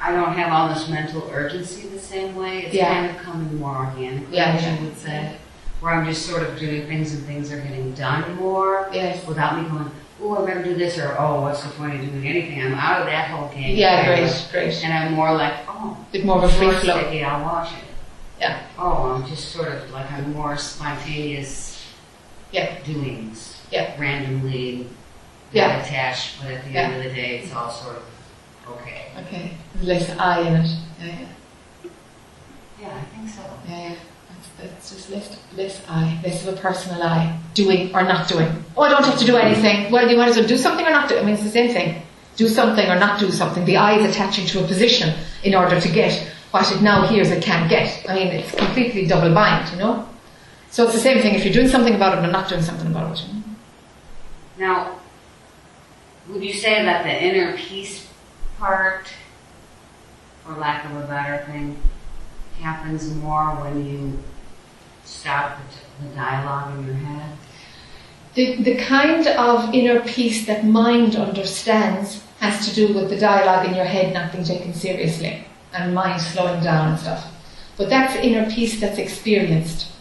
I don't have all this mental urgency the same way. It's Yeah. kind of coming more organically, Yeah, as yeah. you would say. Where I'm just sort of doing things and things are getting done more Yes. without me going, oh, I better do this, or oh, what's the point of doing anything? I'm out of that whole game. Yeah, great, great. And I'm more like, oh, it's more of a free flow. sticky, I'll watch it. Yeah. Oh, I'm just sort of like I'm more spontaneous Yeah. doings. Yeah. Randomly, Yeah. attached, but at the end of the day, it's all sort of okay. Okay. There's less I in it. Yeah, yeah. Yeah, I think so. Yeah, yeah. That's just less, less I, less of a personal I, doing or not doing. Oh, I don't have to do anything. Well, do you might as well do something or not do. I mean, it's the same thing. Do something or not do something. The I is attaching to a position in order to get what it now hears it can't get. I mean, it's completely double bind, you know? So it's the same thing if you're doing something about it or not doing something about it. You know? Now, would you say that the inner peace part, for lack of a better thing, happens more when you stop the, dialogue in your head? The, the kind of inner peace that mind understands has to do with the dialogue in your head not being taken seriously and mind slowing down and stuff. But that's inner peace that's experienced.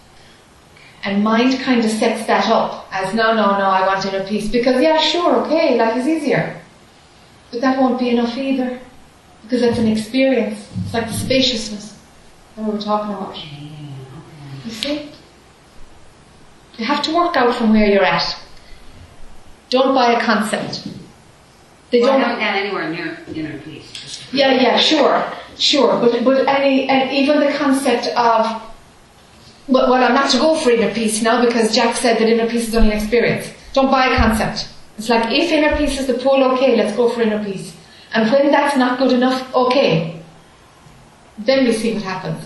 And mind kind of sets that up as no, no, no, I want inner peace. Because, yeah, sure, okay, life is easier. But that won't be enough either. Because it's an experience. It's like the spaciousness that we were talking about. You see? You have to work out from where you're at. Don't buy a concept. They Well, don't. haven't anywhere near inner peace. Yeah, yeah, sure, sure. But but any and even the concept of well, well, I'm not to go for inner peace now because Jac said that inner peace is only an experience. Don't buy a concept. It's like if inner peace is the pull, okay, let's go for inner peace. And when that's not good enough, okay, then we see what happens.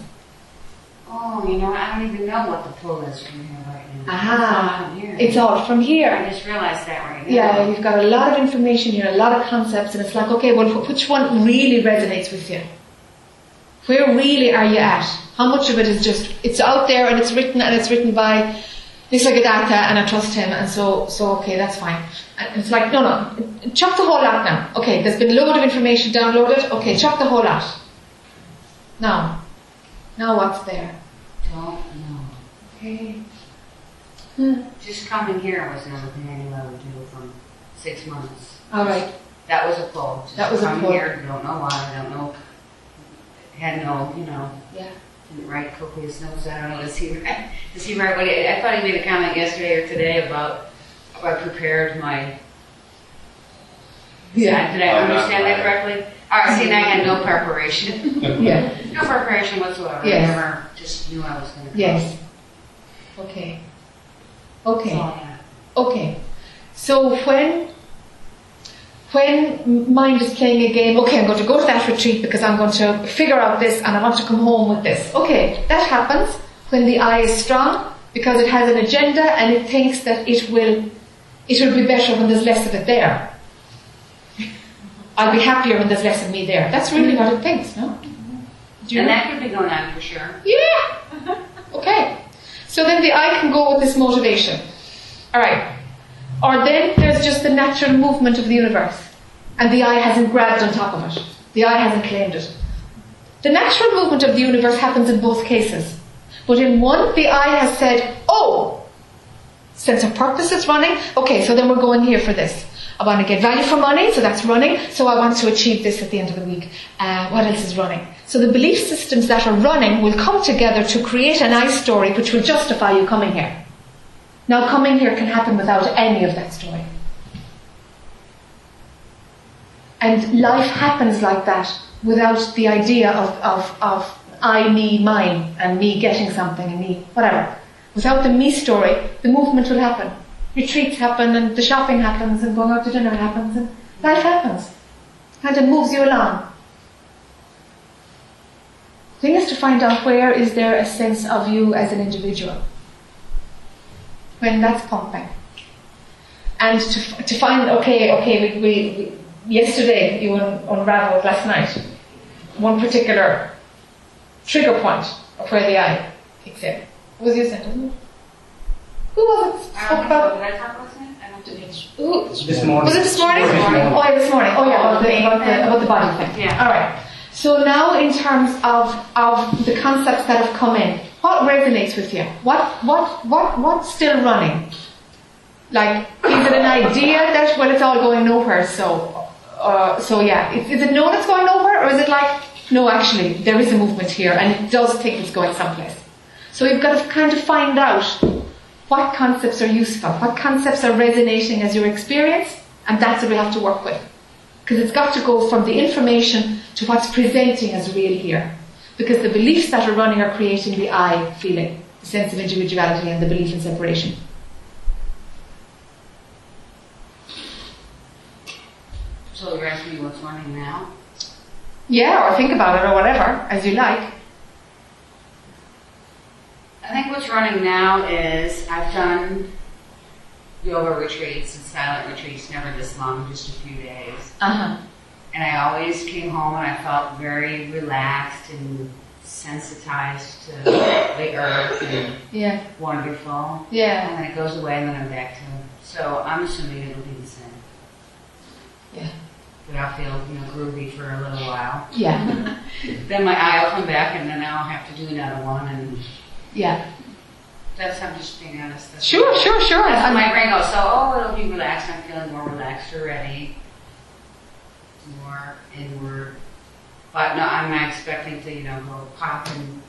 Oh, you know, I don't even know what the pull is from here right now. Aha. It's all from here. It's all from here. I just realized that right now. Yeah, you've got a lot of information here, a lot of concepts, and it's like, okay, well, which one really resonates with you? Where really are you at? How much of it is just, it's out there and it's written and it's written by Nisargadatta and I trust him and so, so okay, that's fine. And it's like, no, no, chuck the whole lot now. Okay, there's been a load of information downloaded, okay, chuck the whole lot. Now, now what's there? Don't know. Okay. Hmm. Just coming here was another thing I knew I would do from six months. Alright, That was a pull. Just That was a pull. here, don't know why, I don't know. Had no, you know, yeah. didn't write copious notes. I don't know. Does he *laughs* write? Does he write? What he, I thought he made a comment yesterday or today about if I prepared my. Yeah. Did I understand that correctly? All right. See, and I had no preparation. *laughs* Yeah. no preparation whatsoever. Yes. I never just knew I was going to. Yes. Okay. That's Okay. I had. Okay. So when when mind is playing a game, okay, I'm going to go to that retreat because I'm going to figure out this and I want to come home with this. Okay, that happens when the I is strong because it has an agenda and it thinks that it will it will be better when there's less of it there. I'll be happier when there's less of me there. That's really what it thinks, no? Do you And know? that could be going on for sure. Yeah. Okay. So then the I can go with this motivation. All right. Or then there's just the natural movement of the universe, and the I hasn't grabbed on top of it. The I hasn't claimed it. The natural movement of the universe happens in both cases. But in one, the I has said, oh, sense of purpose is running. Okay, so then we're going here for this. I want to get value for money, so that's running. So I want to achieve this at the end of the week. Uh, what else is running? So the belief systems that are running will come together to create an I story which will justify you coming here. Now coming here can happen without any of that story. And life happens like that without the idea of, of, of I, me, mine, and me getting something and me, whatever. Without the me story, the movement will happen. Retreats happen and the shopping happens and going out to dinner happens and life happens. And it moves you along. The thing is to find out where is there a sense of you as an individual. When that's pumping. And to, to find, okay, okay, we, we, we yesterday you un- unraveled last night one particular trigger point of where the I kicks in. It was you said, wasn't it? Who was it? I Spoke about know. Did I talk last night? I don't think who, This morning. was it this morning? This morning. Oh, yeah, this morning. Oh, yeah, about the, about the, about the body thing. Yeah. All right. So now, in terms of of the concepts that have come in, what resonates with you? What what what what's still running? Like, is it an idea that well, it's all going nowhere? So, uh, so yeah, is, is it known it's going nowhere, or is it like no, actually, there is a movement here, and it does think it's going someplace. So you've got to kind of find out what concepts are useful, what concepts are resonating as your experience, and that's what we have to work with. Because it's got to go from the information to what's presenting as real here. Because the beliefs that are running are creating the I feeling, the sense of individuality and the belief in separation. So you're asking me what's running now? Yeah, or think about it or whatever, as you like. I think what's running now is I've done yoga retreats and silent retreats, never this long, just a few days. Uh-huh. And I always came home and I felt very relaxed and sensitized to the earth and Yeah. wonderful. Yeah. And then it goes away and then I'm back to it. So I'm assuming it'll be the same. Yeah. But I'll feel, you know, groovy for a little while. Yeah. *laughs* Then my I will come back and then I'll have to do another one and Yeah. that's, I'm just being honest. That's Sure, sure, sure. That's my brain goes, so, oh, it'll be relaxed. I'm feeling more relaxed already. More inward. But no, I'm not expecting to, you know, go pop and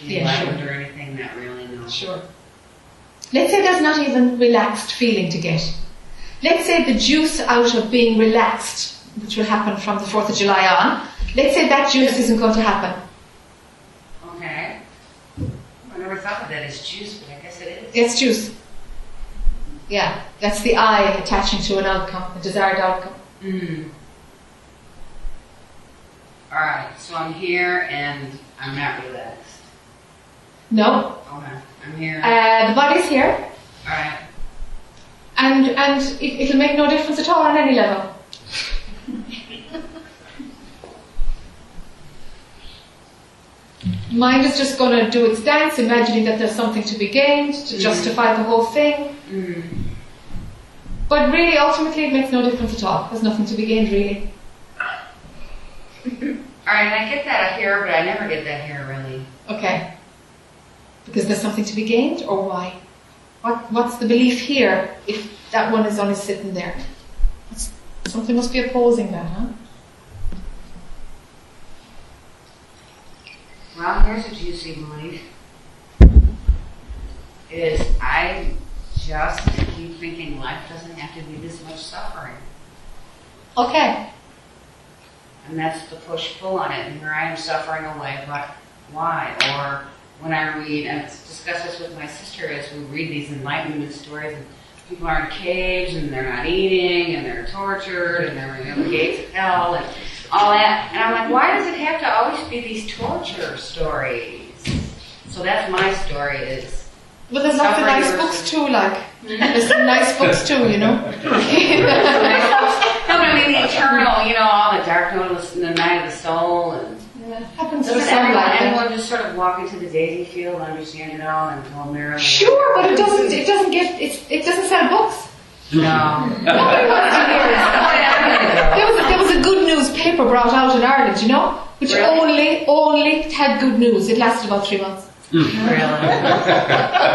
be Yeah, sure. or anything that really, no. Sure. Let's say there's not even relaxed feeling to get. Let's say the juice out of being relaxed, which will happen from the 4th of July on, let's say that juice isn't going to happen. Okay. I never thought of that as juice, but I guess it is. It's juice. Yeah, that's the I attaching to an outcome, a desired outcome. Mm. All right, so I'm here and I'm not relaxed. No, Okay, I'm here. uh, the body's here, All right. and and it, it'll make no difference at all on any level. Mind is just going to do its dance, imagining that there's something to be gained to justify the whole thing. Mm. But really, ultimately, it makes no difference at all. There's nothing to be gained, really. *laughs* All right, and I get that here, but I never get that here really. Okay. Because there's something to be gained, or why? What, what's the belief here if that one is only sitting there? Something must be opposing that, huh? Well, here's a juicy belief. Is I just keep thinking life doesn't have to be this much suffering. Okay. And that's the push pull on it. And here I am suffering away, but why? Or when I read, and it's discuss this with my sister as we read these enlightenment stories, and people are in caves and they're not eating and they're tortured and they're in the gates of hell and all that. And I'm like, why does it have to always be these torture stories? So that's my story is Well, there's lots of Suffering nice versus- books too, like. Mm-hmm. There's some nice books too, you know? *laughs* no, but I mean the eternal, you know, all the dark night of the, the night of the soul and Happens to Doesn't some everyone, like that. anyone just sort of walk into the daisy field, and understand it all, and go merrily? Sure, but it doesn't, it doesn't get, it's, it doesn't sell books. No. Nobody wants to hear it. *laughs* There was, a, there was a good news paper brought out in Ireland, you know, which Really? only only had good news. It lasted about three months. Hmm. *laughs* really?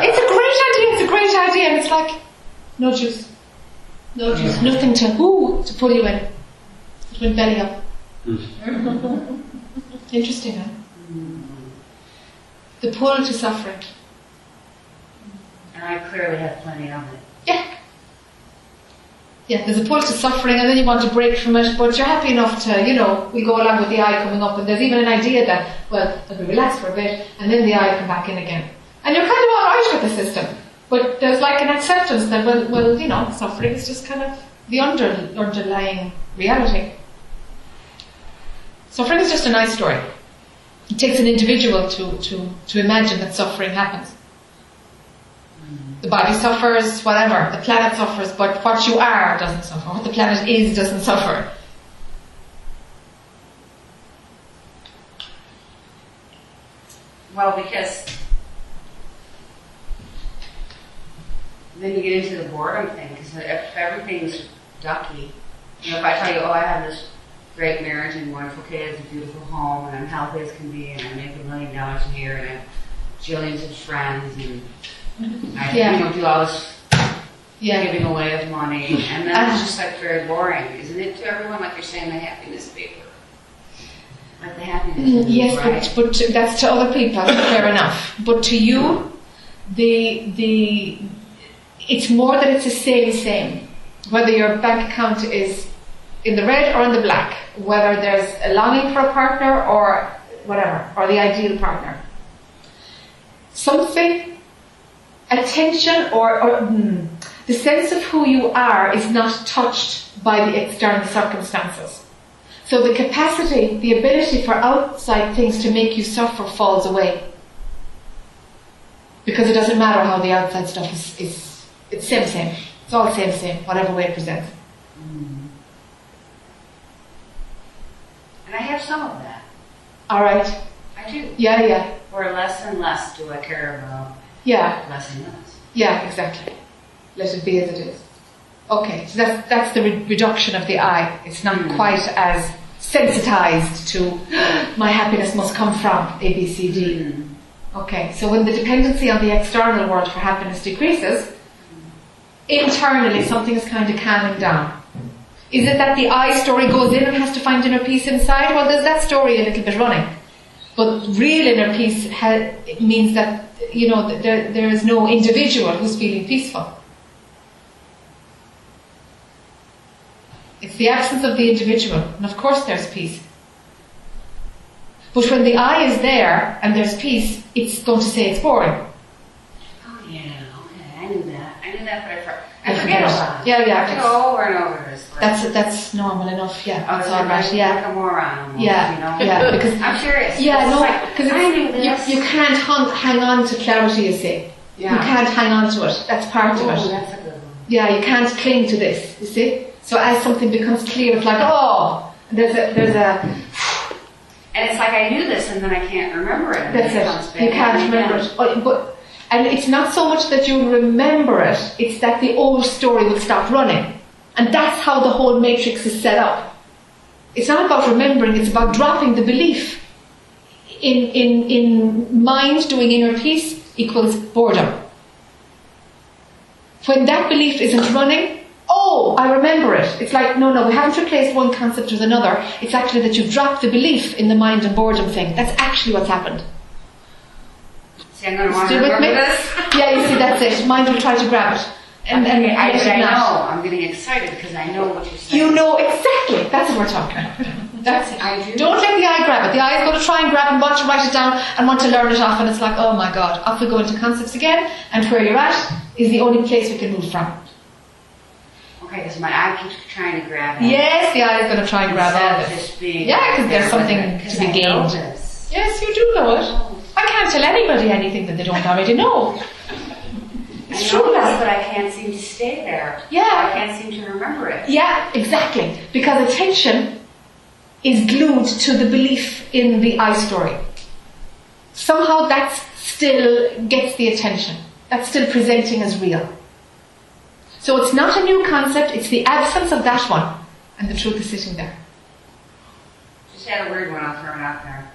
It's a great idea. It's a great idea, and it's like no juice, no juice, hmm. nothing to ooh to pull you in. It went belly up. Hmm. *laughs* Interesting, huh? The pull to suffering. And I clearly have plenty of it. Yeah. There's a pull to suffering and then you want to break from it, but you're happy enough to, you know, we go along with the I coming up and there's even an idea that, well, I'll be relaxed for a bit and then the I come back in again. And you're kind of alright with the system. But there's like an acceptance that, well, well, you know, suffering is just kind of the under, underlying reality. Suffering is just a nice story. It takes an individual to, to, to imagine that suffering happens. The body suffers, whatever. The planet suffers, but what you are doesn't suffer. What the planet is doesn't suffer. Well, because then you get into the boredom thing, because if everything's ducky, you know, if I tell you, oh, I have this great marriage and wonderful kids, a beautiful home, and I'm healthy as can be, and I make a million dollars a year, and I have jillions of friends, and I, Yeah. you know, do all this Yeah. giving away of money, *laughs* and that's just like very boring, isn't it? To everyone, like you're saying, the happiness paper, like the happiness, mm, Yes, right? but, but that's to other people, fair *laughs* enough. But to you, the the it's more that it's the same same. Whether your bank account is in the red or in the black, whether there's a longing for a partner or whatever, or the ideal partner. Something, attention or, or hmm, the sense of who you are is not touched by the external circumstances. So the capacity, the ability for outside things to make you suffer falls away. Because it doesn't matter how the outside stuff is, is it's same same. It's all same same, whatever way it presents. And I have some of that. Alright. I do. Yeah, yeah. Or less and less do I care about Yeah, less and less. yeah, exactly. Let it be as it is. Okay, so that's, that's the re- reduction of the I. It's not Mm. quite as sensitized to *gasps* my happiness must come from A, B, C, D. Mm. Okay, so when the dependency on the external world for happiness decreases, internally something is kind of calming down. Is it that the I story goes in and has to find inner peace inside? Well, there's that story a little bit running. But real inner peace ha- means that, you know, that there, there is no individual who's feeling peaceful. It's the absence of the individual, and of course there's peace. But when the I is there and there's peace, it's going to say it's boring. Oh yeah, okay, I knew that. I knew that, but I, for, I forget about it. Yeah, yeah, I over and over That's that's normal enough. Yeah, Oh, that's it's all like right. Yeah, like a moron. Yeah, you know? yeah, because- I'm curious. yeah, no, because this. you, you can't hung, hang on to clarity. You see, yeah. you can't hang on to it. That's part of Oh, it. that's a good one. Yeah, you can't cling to this. You see. So as something becomes clear, it's like oh, there's a there's a And it's like I knew this, and then I can't remember it. That's comes it. You can't in remember it. Oh, But, and it's not so much that you remember it, it's that the old story will stop running. And that's how the whole matrix is set up. It's not about remembering, it's about dropping the belief. In, in, in mind doing inner peace equals boredom. When that belief isn't running, oh, I remember it. It's like, no, no, we haven't replaced one concept with another. It's actually that you've dropped the belief in the mind and boredom thing. That's actually what's happened. See, I'm going to want to Still with me? this. Yeah, you see, that's it. Mind will try to grab it. And, and I, I know, I'm getting excited because I know what you're saying. You know exactly. That's what we're talking about. That's it. I *laughs* do. Don't let the I grab it. The I is going to try and grab and want to write it down and want to learn it off, and it's like, oh my god, off we go into concepts again, and where you're at is the only place we can move from. Okay, because my I keeps trying to grab it. Yes, the I is going to try and grab all of it. Yeah, 'cause there's something to be I gained. Yes, you do know it. I can't tell anybody anything that they don't already know. I It's know true, this, but I can't seem to stay there. Yeah. I can't seem to remember it. Yeah, exactly. Because attention is glued to the belief in the I story. Somehow that still gets the attention. That's still presenting as real. So it's not a new concept, it's the absence of that one. And the truth is sitting there. Just had a weird one. I'll throw it out there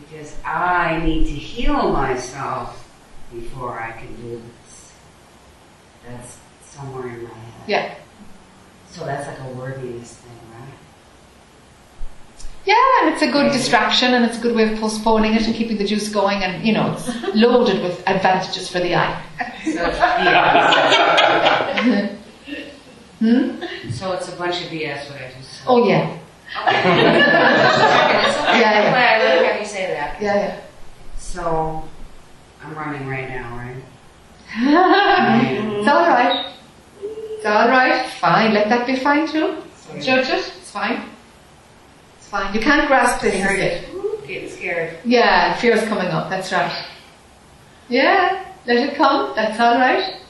because I need to heal myself before I can do. That's somewhere in my head. Yeah. So that's like a worthiness thing, right? Yeah, and it's a good distraction and it's a good way of postponing it and keeping the juice going and, you know, it's loaded with advantages for the I. So it's BS. Hmm? so it's a bunch of BS what I just said. Oh yeah. Okay. *laughs* Yeah, yeah. I really have you say that. Yeah, yeah. So I'm running right now, right? It's all right. It's all right. Fine. Let that be fine too. Judge it. It's fine. It's fine. You can't grasp this. is it? Getting scared. Yeah, fear's coming up. That's right. Yeah, let it come. That's all right.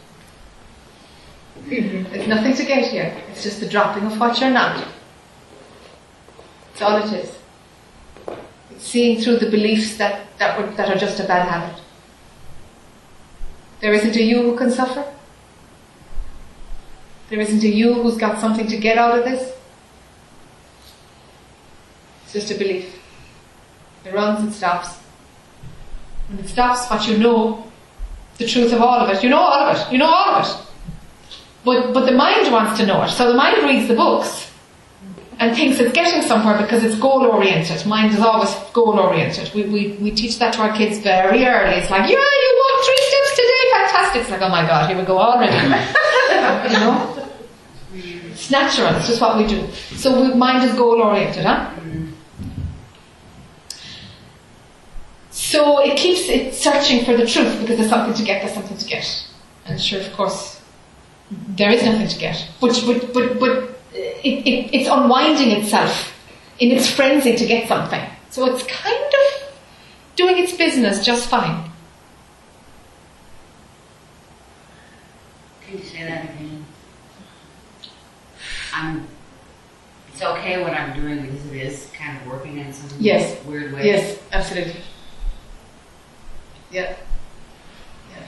There's nothing to get here. It's just the dropping of what you're not. It's all it is. It's seeing through the beliefs that, that, were, that are just a bad habit. There isn't a you who can suffer. There isn't a you who's got something to get out of this. It's just a belief. It runs, it stops. When it stops, what you know, the truth of all of it, you know all of it, you know all of it. But, but the mind wants to know it. So the mind reads the books and thinks it's getting somewhere because it's goal oriented. Mind is always goal oriented. We, we, we teach that to our kids very early. It's like, yeah, you It's like, oh my god, here we go already. *laughs* *laughs* you know? It's natural, it's just what we do. So we, mind is goal oriented, huh? So it keeps it searching for the truth because there's something to get, there's something to get. And sure, of course, there is nothing to get. But, but, but, but uh, it, it, it's unwinding itself in its frenzy to get something. So it's kind of doing its business just fine. Can you say that again? I'm. It's okay what I'm doing because it is kind of working in some Yes. weird way. Yes, absolutely. Yeah. Yeah.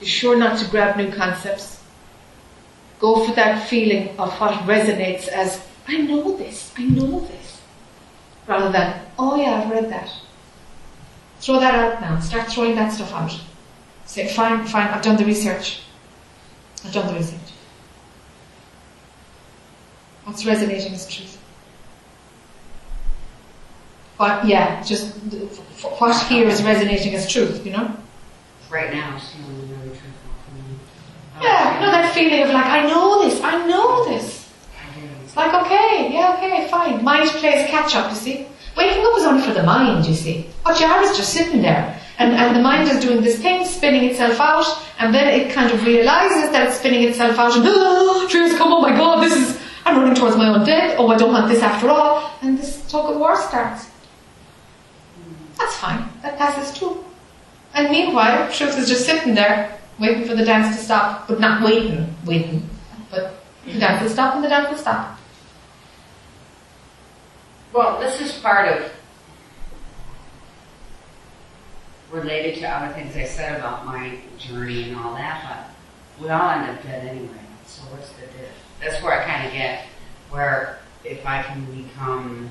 Be sure not to grab new concepts. Go for that feeling of what resonates as, I know this, I know this. Rather than, oh yeah, I've read that. Throw that out now. Start throwing that stuff out. Say, fine, fine, I've done the research. I've done the research. What's resonating is truth? What, yeah, just what here is resonating as truth, you know? Right now, it's really truthful for me. Yeah, you know that feeling of like, I know this, I know this. It's like, okay, yeah, okay, fine. Mind plays catch up, you see. Waking up is only for the mind, you see. What you are is just sitting there. And, and the mind is doing this thing, spinning itself out, and then it kind of realizes that it's spinning itself out, and ah, oh, tears come, oh my god, this is, I'm running towards my own death, oh, I don't want this after all, and this talk of war starts. That's fine, that passes too. And meanwhile, truth is just sitting there, waiting for the dance to stop, but not waiting, waiting. But the dance will stop and the dance will stop. Well, this is part of related to other things I said about my journey and all that, but we all end up dead anyway. So what's the diff? That's where I kind of get where if I can become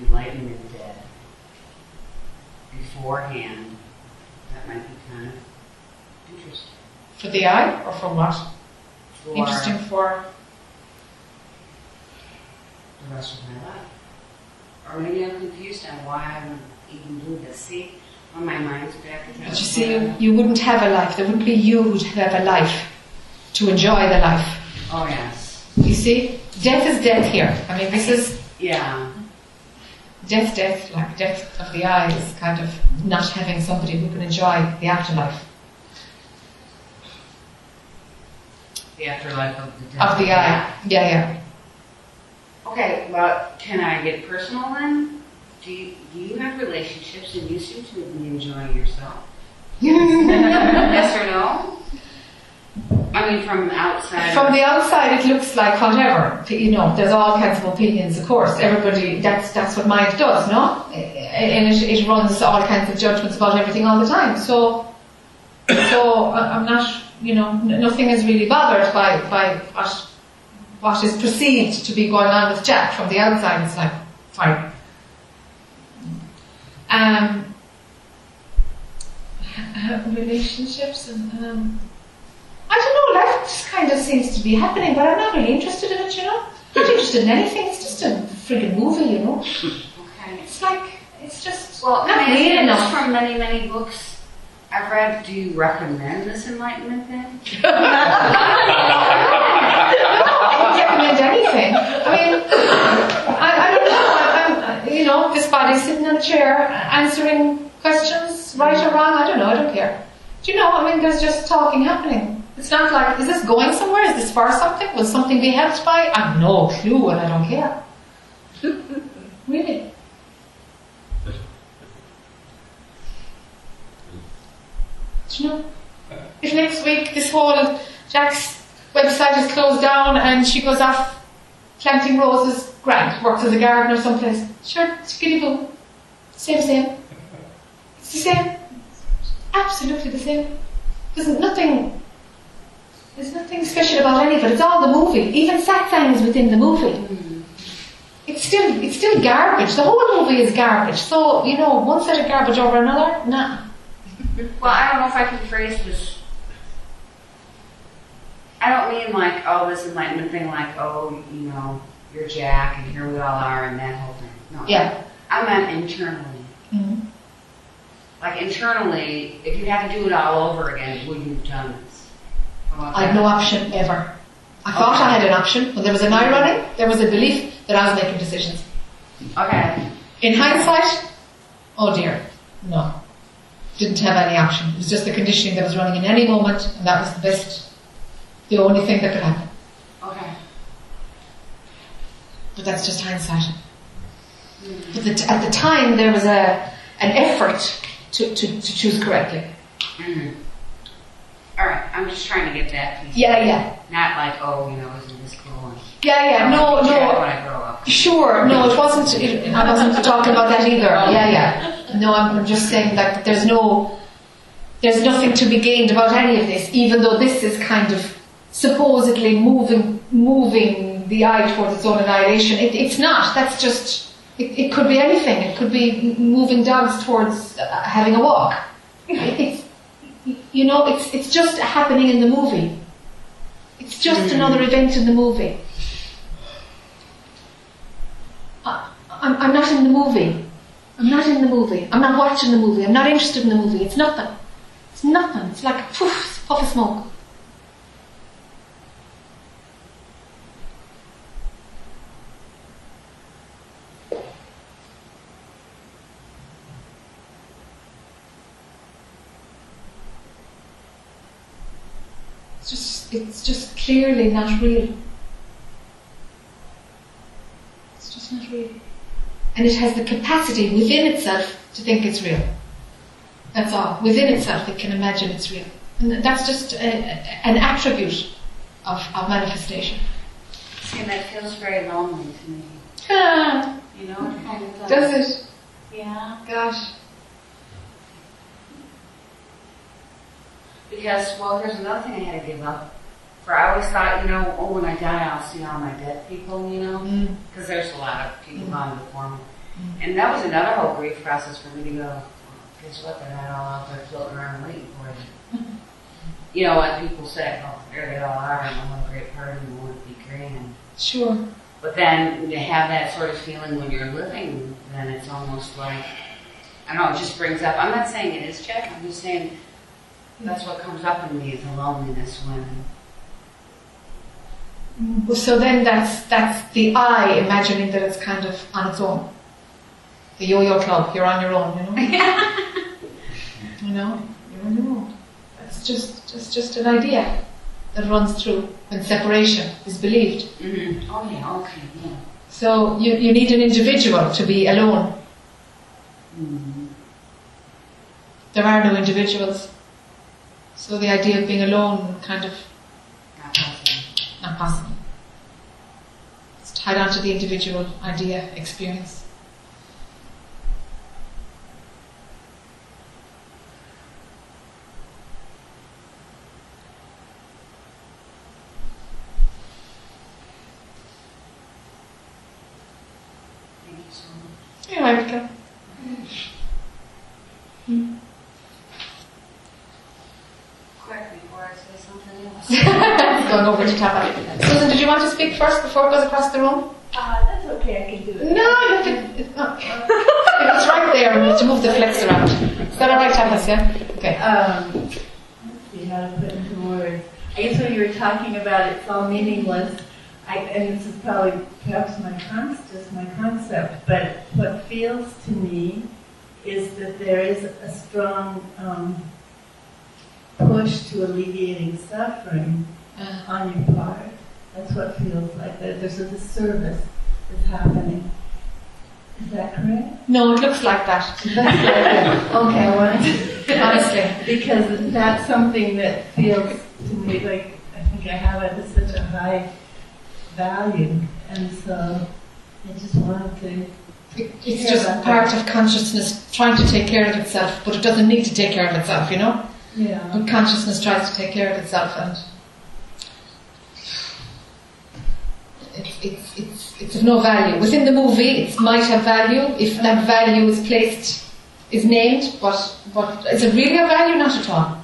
enlightened and dead beforehand, that might be kind of interesting. For the I or for what? For Interesting for. the rest of my life. Or maybe I'm confused on why I'm even doing this. See, when my mind's back But you see, you, you wouldn't have a life. There wouldn't be you who'd have a life to enjoy the life. Oh yes. You see, death is death here. I mean, this is Yeah. death, death, like death of the I is kind of not having somebody who can enjoy the afterlife The afterlife of the death. of the I. Yeah, yeah. Okay, well, can I get personal then? Do you, do you have relationships and you seem to be enjoying yourself? *laughs* yes or no? I mean, from outside. From the outside, it looks like whatever. You know, there's all kinds of opinions, of course. Everybody, that's that's what mind does, no? And it, it runs all kinds of judgments about everything all the time. So, so I'm not, you know, nothing is really bothered by by what what is perceived to be going on with Jac from the outside. It's like fine. Um, *laughs* relationships and um, I don't know, life just kind of seems to be happening, but I'm not really interested in it, you know? Not *laughs* interested in anything, it's just a friggin' movie, you know? Okay. It's like, it's just Well, not I this enough. from many, many books I've read? Do you recommend this enlightenment thing? *laughs* I don't recommend anything. I mean, I, I don't know, I, I'm, you know, this body sitting in a chair answering questions, right or wrong, I don't know, I don't care. Do you know, I mean, there's just talking happening. It's not like, is this going somewhere? Is this for something? Will something be helped by? I have no clue and I don't care. *laughs* really. Do you know? If next week this whole Jac's website is closed down and she goes off planting roses, grand, works as a gardener someplace. Sure, skitty boo. Same, same. It's the same. Absolutely the same. There's nothing, there's nothing special about any of it. It's all the movie. Even satsang is within the movie. Hmm. It's still, it's still garbage. The whole movie is garbage. So, you know, one set of garbage over another, nah. *laughs* Well, I don't know if I can phrase this. I don't mean like, oh, this enlightenment thing, like, oh, you know, you're Jac and here we all are and that whole thing. No. Yeah. I meant internally. Mhm. Like internally, if you had to do it all over again, would you have done this? I had no option ever. I thought I had an option. but there was an I running, there was a belief that I was making decisions. Okay. In hindsight, oh dear, no. Didn't have any option. It was just the conditioning that was running in any moment, and that was the best, the only thing that could happen. Okay. But that's just hindsight. But the, at the time, there was a an effort to, to, to choose correctly. Mhm. All right. I'm just trying to get that piece. Yeah, yeah. Not like, oh, you know, isn't this cool? Yeah, yeah, no, I'll be Jac no. When I grow up. Sure, no, it wasn't, it, I wasn't talking about that either. Yeah, yeah. No, I'm just saying that there's no, there's nothing to be gained about any of this, even though this is kind of supposedly moving, moving the I towards its own annihilation. It, it's not. That's just, it, it could be anything. It could be moving dogs towards uh, having a walk. It's, you know, it's, it's just happening in the movie. It's just another event in the movie. I, I'm, I'm not in the movie. I'm not in the movie. I'm not watching the movie. I'm not interested in the movie. It's nothing. It's nothing. It's like a poof, puff of smoke. It's just, clearly not real. It's just not real. And it has the capacity within itself to think it's real. That's all. Within itself, it can imagine it's real. And that's just a, a- an attribute of, of manifestation. See, and that feels very lonely to me. Ah, You know, it kind of does it? Yeah. Gosh. Because, well, here's another thing I had to give up. For I always thought, you know, oh, when I die, I'll see all my dead people, you know, Mm. because there's a lot of people Mm. gone before me. And that was another whole grief process for me to go, well, guess what, they're not all out there floating around waiting for you. *laughs* you know, when people say, oh, there they all are, and we'll have a great party, and won't it be grand. Sure. But then to have that sort of feeling when you're living, then it's almost like, I don't know, it just brings up, I'm not saying it is Jac, I'm just saying that's what comes up in me is the loneliness when, So then that's that's the I imagining that it's kind of on its own. The yo-yo club, you're on your own, you know. *laughs* you know, you're on your own. That's just just just an idea that runs through when separation is believed. mm-hmm. oh yeah, okay, yeah. So you, you need an individual to be alone. Mm-hmm. There are no individuals. So the idea of being alone kind of not possible. It's tied onto the individual idea experience. Thank you so much. You're welcome. Quick, before I say something else. Going over to Tapa. Susan, did you want to speak first before it goes across the room? Uh, that's okay, I can do it. No, you have to, it's not. it's right there. We have to move the flex around. Is that all right, Tapas? Yeah. Okay. Um, let's see how to put into words. I guess when you were talking about it's all meaningless, I, and this is probably perhaps my concept, just my concept, but what feels to me is that there is a strong um, push to alleviating suffering Uh-huh. on your part. That's what feels like. That there's a disservice that's happening. Is that correct? no, it looks like that. That's *laughs* like, okay, I wanted *laughs* to, Honestly. because that's something that feels to me like I think I have it at such a high value, and so I just wanted to. It's just part of consciousness trying to take care of itself, but it doesn't need to take care of itself, you know? Yeah. But consciousness tries to take care of itself and it's, it's, it's, it's of no value. Within the movie, it might have value if that value is placed, is named, but, but is it really a value? Not at all.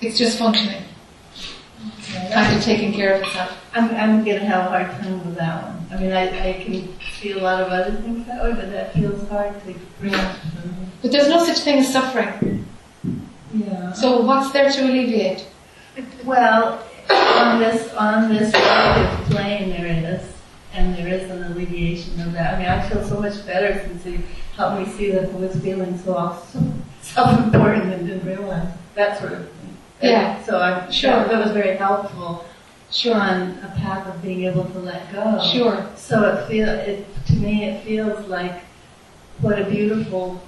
It's just functioning, kind of taking care of itself. I'm, I'm going to have a hard time with that one. I mean, I, I can see a lot of other things that way, but that feels hard to bring up. But there's no such thing as suffering. Yeah. So what's there to alleviate? Well, on this on this relative plane there is, and there is an alleviation of that. I mean, I feel so much better since you helped me see that I was feeling so also *laughs* self-important and didn't realize that sort of thing. Yeah. So I'm Sure. that was very helpful Sure. on a path of being able to let go. Sure. So it feel it to me it feels like what a beautiful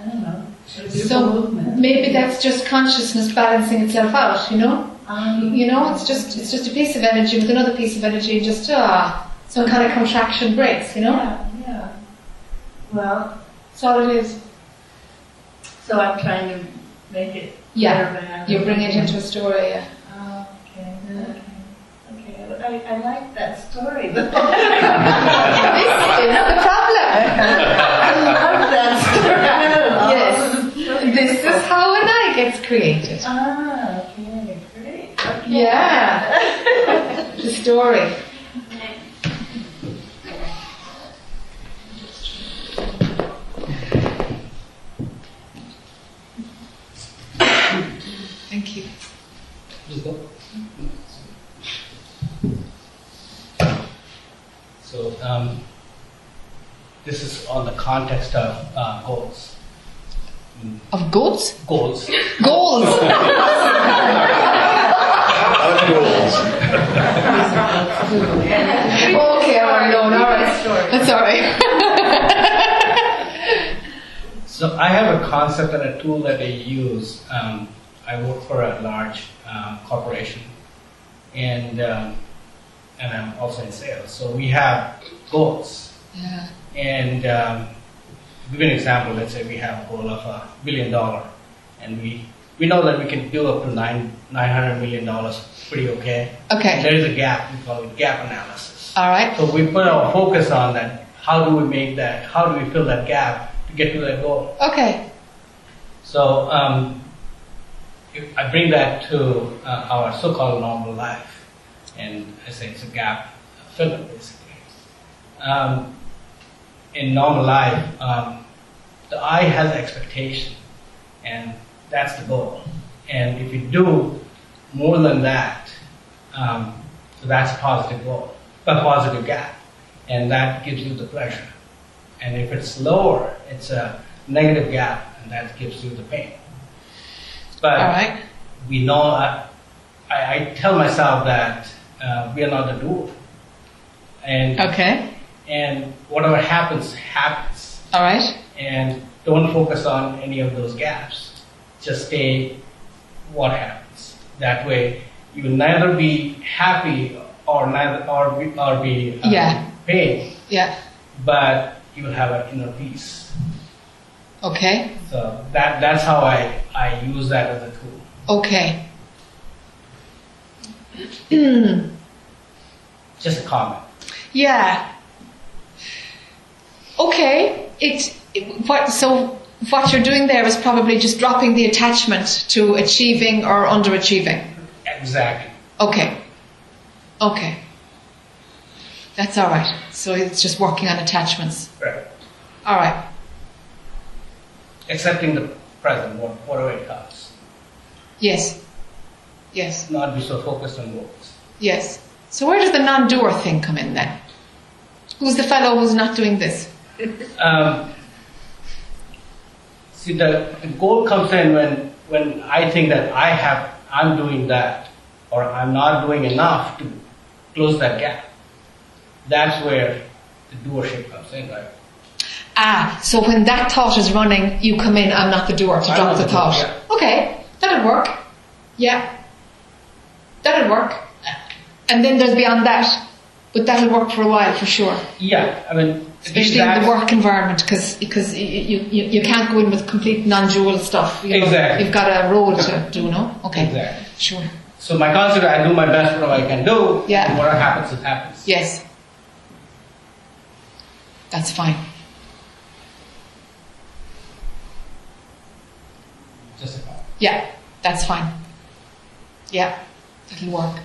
I don't know a beautiful So movement. maybe that's just consciousness balancing itself out, you know? um, You know, it's just it's just a piece of energy with another piece of energy, and just ah, some kind of contraction breaks. You know, Yeah, yeah. Well, that's all it is. so I'm trying to make it Yeah, better. You bring it into a story. Yeah. Oh, okay, okay. Okay, I, I like that story. *laughs* *laughs* this is the problem. I love that story. Yes, this is how an I gets created. Oh, okay. Great. Yeah. *laughs* the story. Thank you. So um, this is on the context of uh, goals. Of goats? Goals. Goals! *laughs* Goals. okay, all right, no, all right. That's all right. *laughs* So I have a concept and a tool that I use. Um, I work for a large um, corporation, and um, and I'm also in sales. So we have goals, yeah. and um, give an example. Let's say we have a goal of a billion dollar, and we we know that we can do up to nine nine hundred million dollars pretty okay. Okay. There is a gap. We call it gap analysis. All right. So we put our focus on that. How do we make that? How do we fill that gap to get to that goal? Okay. So um, if I bring that to uh, our so-called normal life, and I say it's a gap filler, basically. Um, in normal life, um, the I has expectation, and that's the goal. And if you do more than that, um, so that's a positive goal, a positive gap, and that gives you the pleasure. And if it's lower, it's a negative gap, and that gives you the pain. But All right. we know, I, I, I tell myself that uh, we are not the doer. And, Okay. and whatever happens, happens. All right. And don't focus on any of those gaps. Just stay what happens. That way, you will neither be happy or neither or be, or be uh, Yeah. pain, Yeah. but you will have an inner peace. Okay. So that that's how I, I use that as a tool. Okay. *clears throat* Just a comment. Yeah. Okay. It, it what so what you're doing there is probably just dropping the attachment to achieving or underachieving. Exactly. Okay. Okay. That's all right. So it's just working on attachments. Right. All right. Accepting the present, whatever it comes. Yes. Yes. Not be so focused on goals. Yes. So where does the non-doer thing come in then? Who's the fellow who's not doing this? *laughs* Um, see, the, the goal comes in when when I think that I have, I'm doing that, or I'm not doing enough to close that gap. That's where the doership comes in, right? Ah, so when that thought is running, you come in, I'm not the doer, to drop the thought. yeah. Okay, that'll work. Yeah. That'll work. And then there's beyond that. But that'll work for a while, for sure. Yeah, I mean, Especially in the work environment, because because you, you, you can't go in with complete non-dual stuff. You know, Exactly. You've got a role to *laughs* do, no? Okay. Exactly. Sure. So my concept, I do my best, what I can do. Yeah. And whatever happens, it happens. Yes. That's fine. Just a comment. Yeah, that's fine. Yeah, that'll work.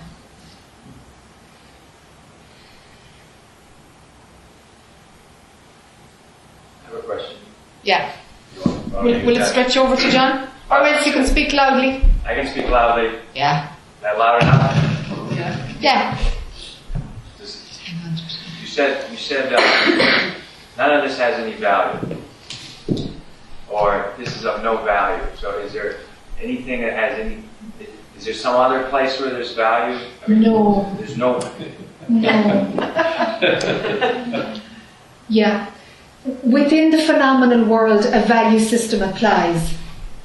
I have a question. Yeah. You want- want Will, will it stretch over to John? Or else you can speak loudly. I can speak loudly. Yeah. That loud enough? Yeah. Just- Hang on. You said, you said, uh, none of this has any value. Or this is of no value. So is there anything that has any, is there some other place where there's value? I mean, No. There's no, No. *laughs* yeah. Within the phenomenal world, a value system applies.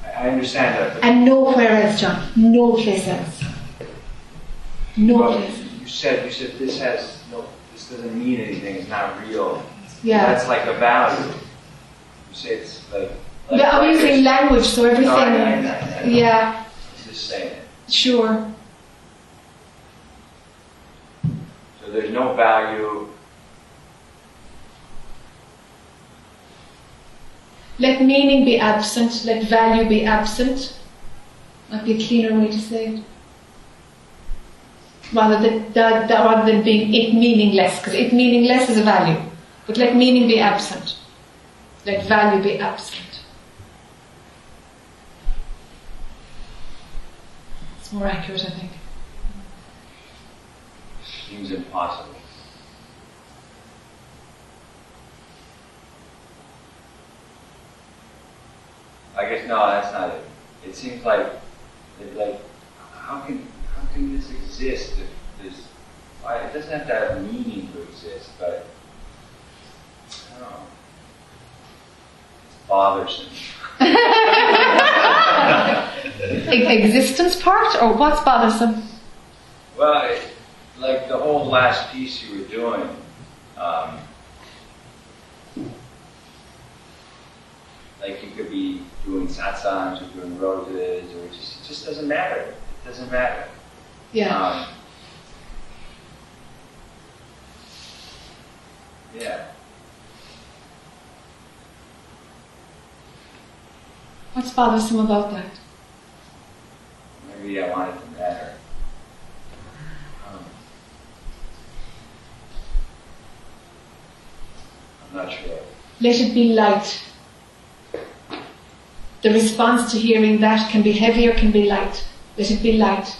I understand that, And nowhere else, John. No place else. No well, place. you said, you said this has no, this doesn't mean anything, it's not real. Yeah. That's like a value. You say it's like. Like- Yeah, I'm using language, so everything. No, I- I- I- I know. Yeah, Just saying sure. So there's no value. Let meaning be absent, let value be absent. Might be a cleaner way to say it. rather than that, that rather than being it meaningless, because it meaningless is a value. But let meaning be absent. Let value be absent. More accurate, I think. Seems impossible. I guess no, that's not it. It seems like, it, like, how can how can this exist if there's? Why it doesn't have to have meaning to exist, but I don't know. It's bothersome. Existence part, or what's bothersome? Well, it, like the whole last piece you were doing, um, like you could be doing satsangs or doing roses, or it just, it just doesn't matter. It doesn't matter. Yeah. Um, yeah. What's bothersome about that? Maybe I want it to matter. Um, I'm not sure. Let it be light. The response to hearing that can be heavy or can be light. Let it be light.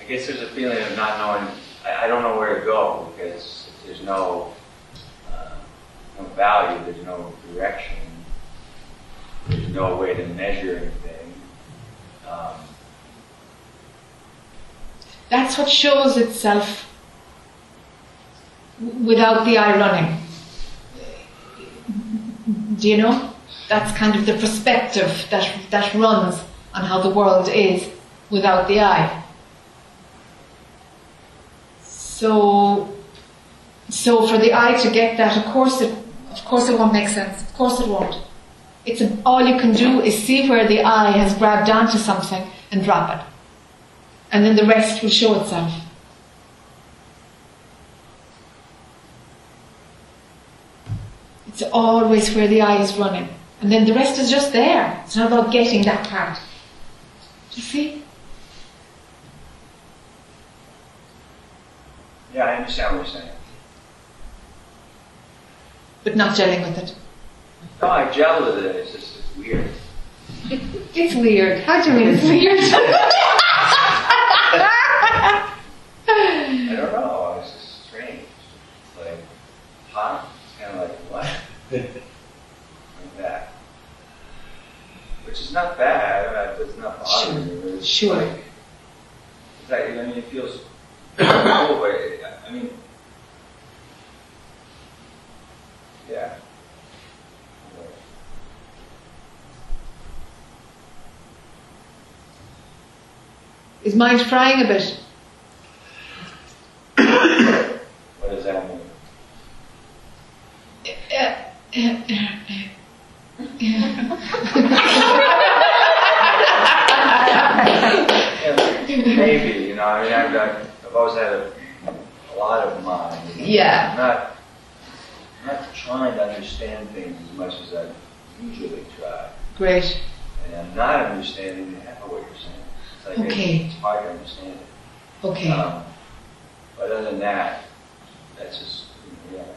I guess there's a feeling of not knowing. I, I don't know where to go because if there's no uh, no value, there's no direction, there's no way to measure anything. Um, That's what shows itself without the I running. Do you know? That's kind of the perspective that, that runs on how the world is without the I. So, so for the I to get that, of course it, of course it won't make sense. Of course it won't. It's a, all you can do is see where the I has grabbed onto something and drop it and then the rest will show itself. It's always where the I is running, and then the rest is just there. It's not about getting that part. Do you see? yeah, I understand what you're saying. But not gelling with it. No, I gel with it. It's just it's weird. It's weird. How do you mean it's weird? *laughs* I don't know. It's just strange. It's like hot. It's kind of like what? *laughs* like that. Which is not bad. Uh, I mean, it's not bothering me. but It's Sure. Like, it's like, I mean, it feels cool, but it, I mean, yeah. is mind frying a bit? *coughs* What does that mean? Maybe, you know, I mean, I've, got, I've always had a, a lot of mind. you know. Yeah. I'm not, not trying to understand things as much as I usually try. Great. And I'm not understanding half of what you're saying. It's like Okay. it's hard to understand it. Okay. Um, but other than that, that's just, you know, yeah.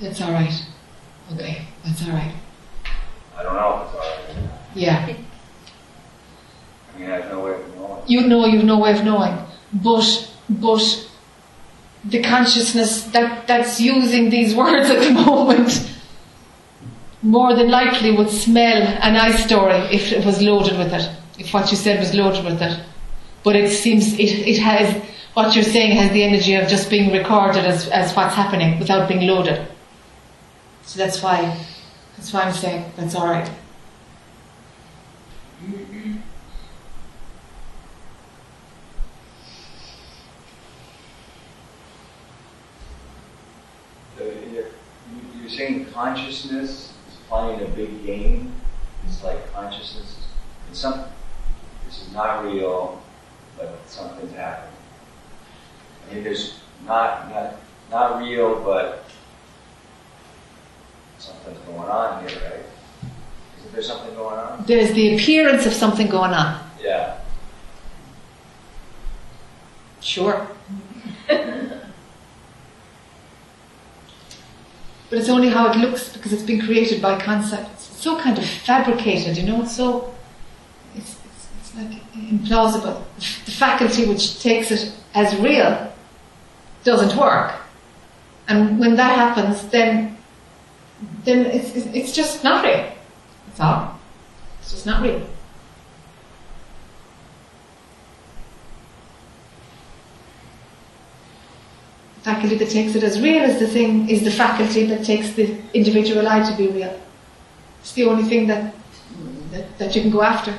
That's all right. Okay. That's all right. I don't know if it's all right. Yeah. I mean, I have no way of knowing. You know you've no way of knowing. But but the consciousness that, that's using these *laughs* words at the moment more than likely would smell a nice story if it was loaded with it. If what you said was loaded with it. But it seems it, it has what you're saying has the energy of just being recorded as, as what's happening without being loaded. So that's why that's why I'm saying that's alright. So you're, saying consciousness is playing a big game. It's like consciousness is some. This is not real, but something's happening. I mean, there's not not not real, but something's going on here, right? Isn't there's something going on? There's the appearance of something going on. Yeah. Sure. But it's only how it looks because it's been created by concepts. It's so kind of fabricated, you know, it's so, it's, it's, it's like implausible. The faculty which takes it as real doesn't work. And when that happens, then, then it's, it's just not real. That's all. It's just not real. The faculty that takes it as real as the thing is the faculty that takes the individual I to be real. It's the only thing that, that, that you can go after.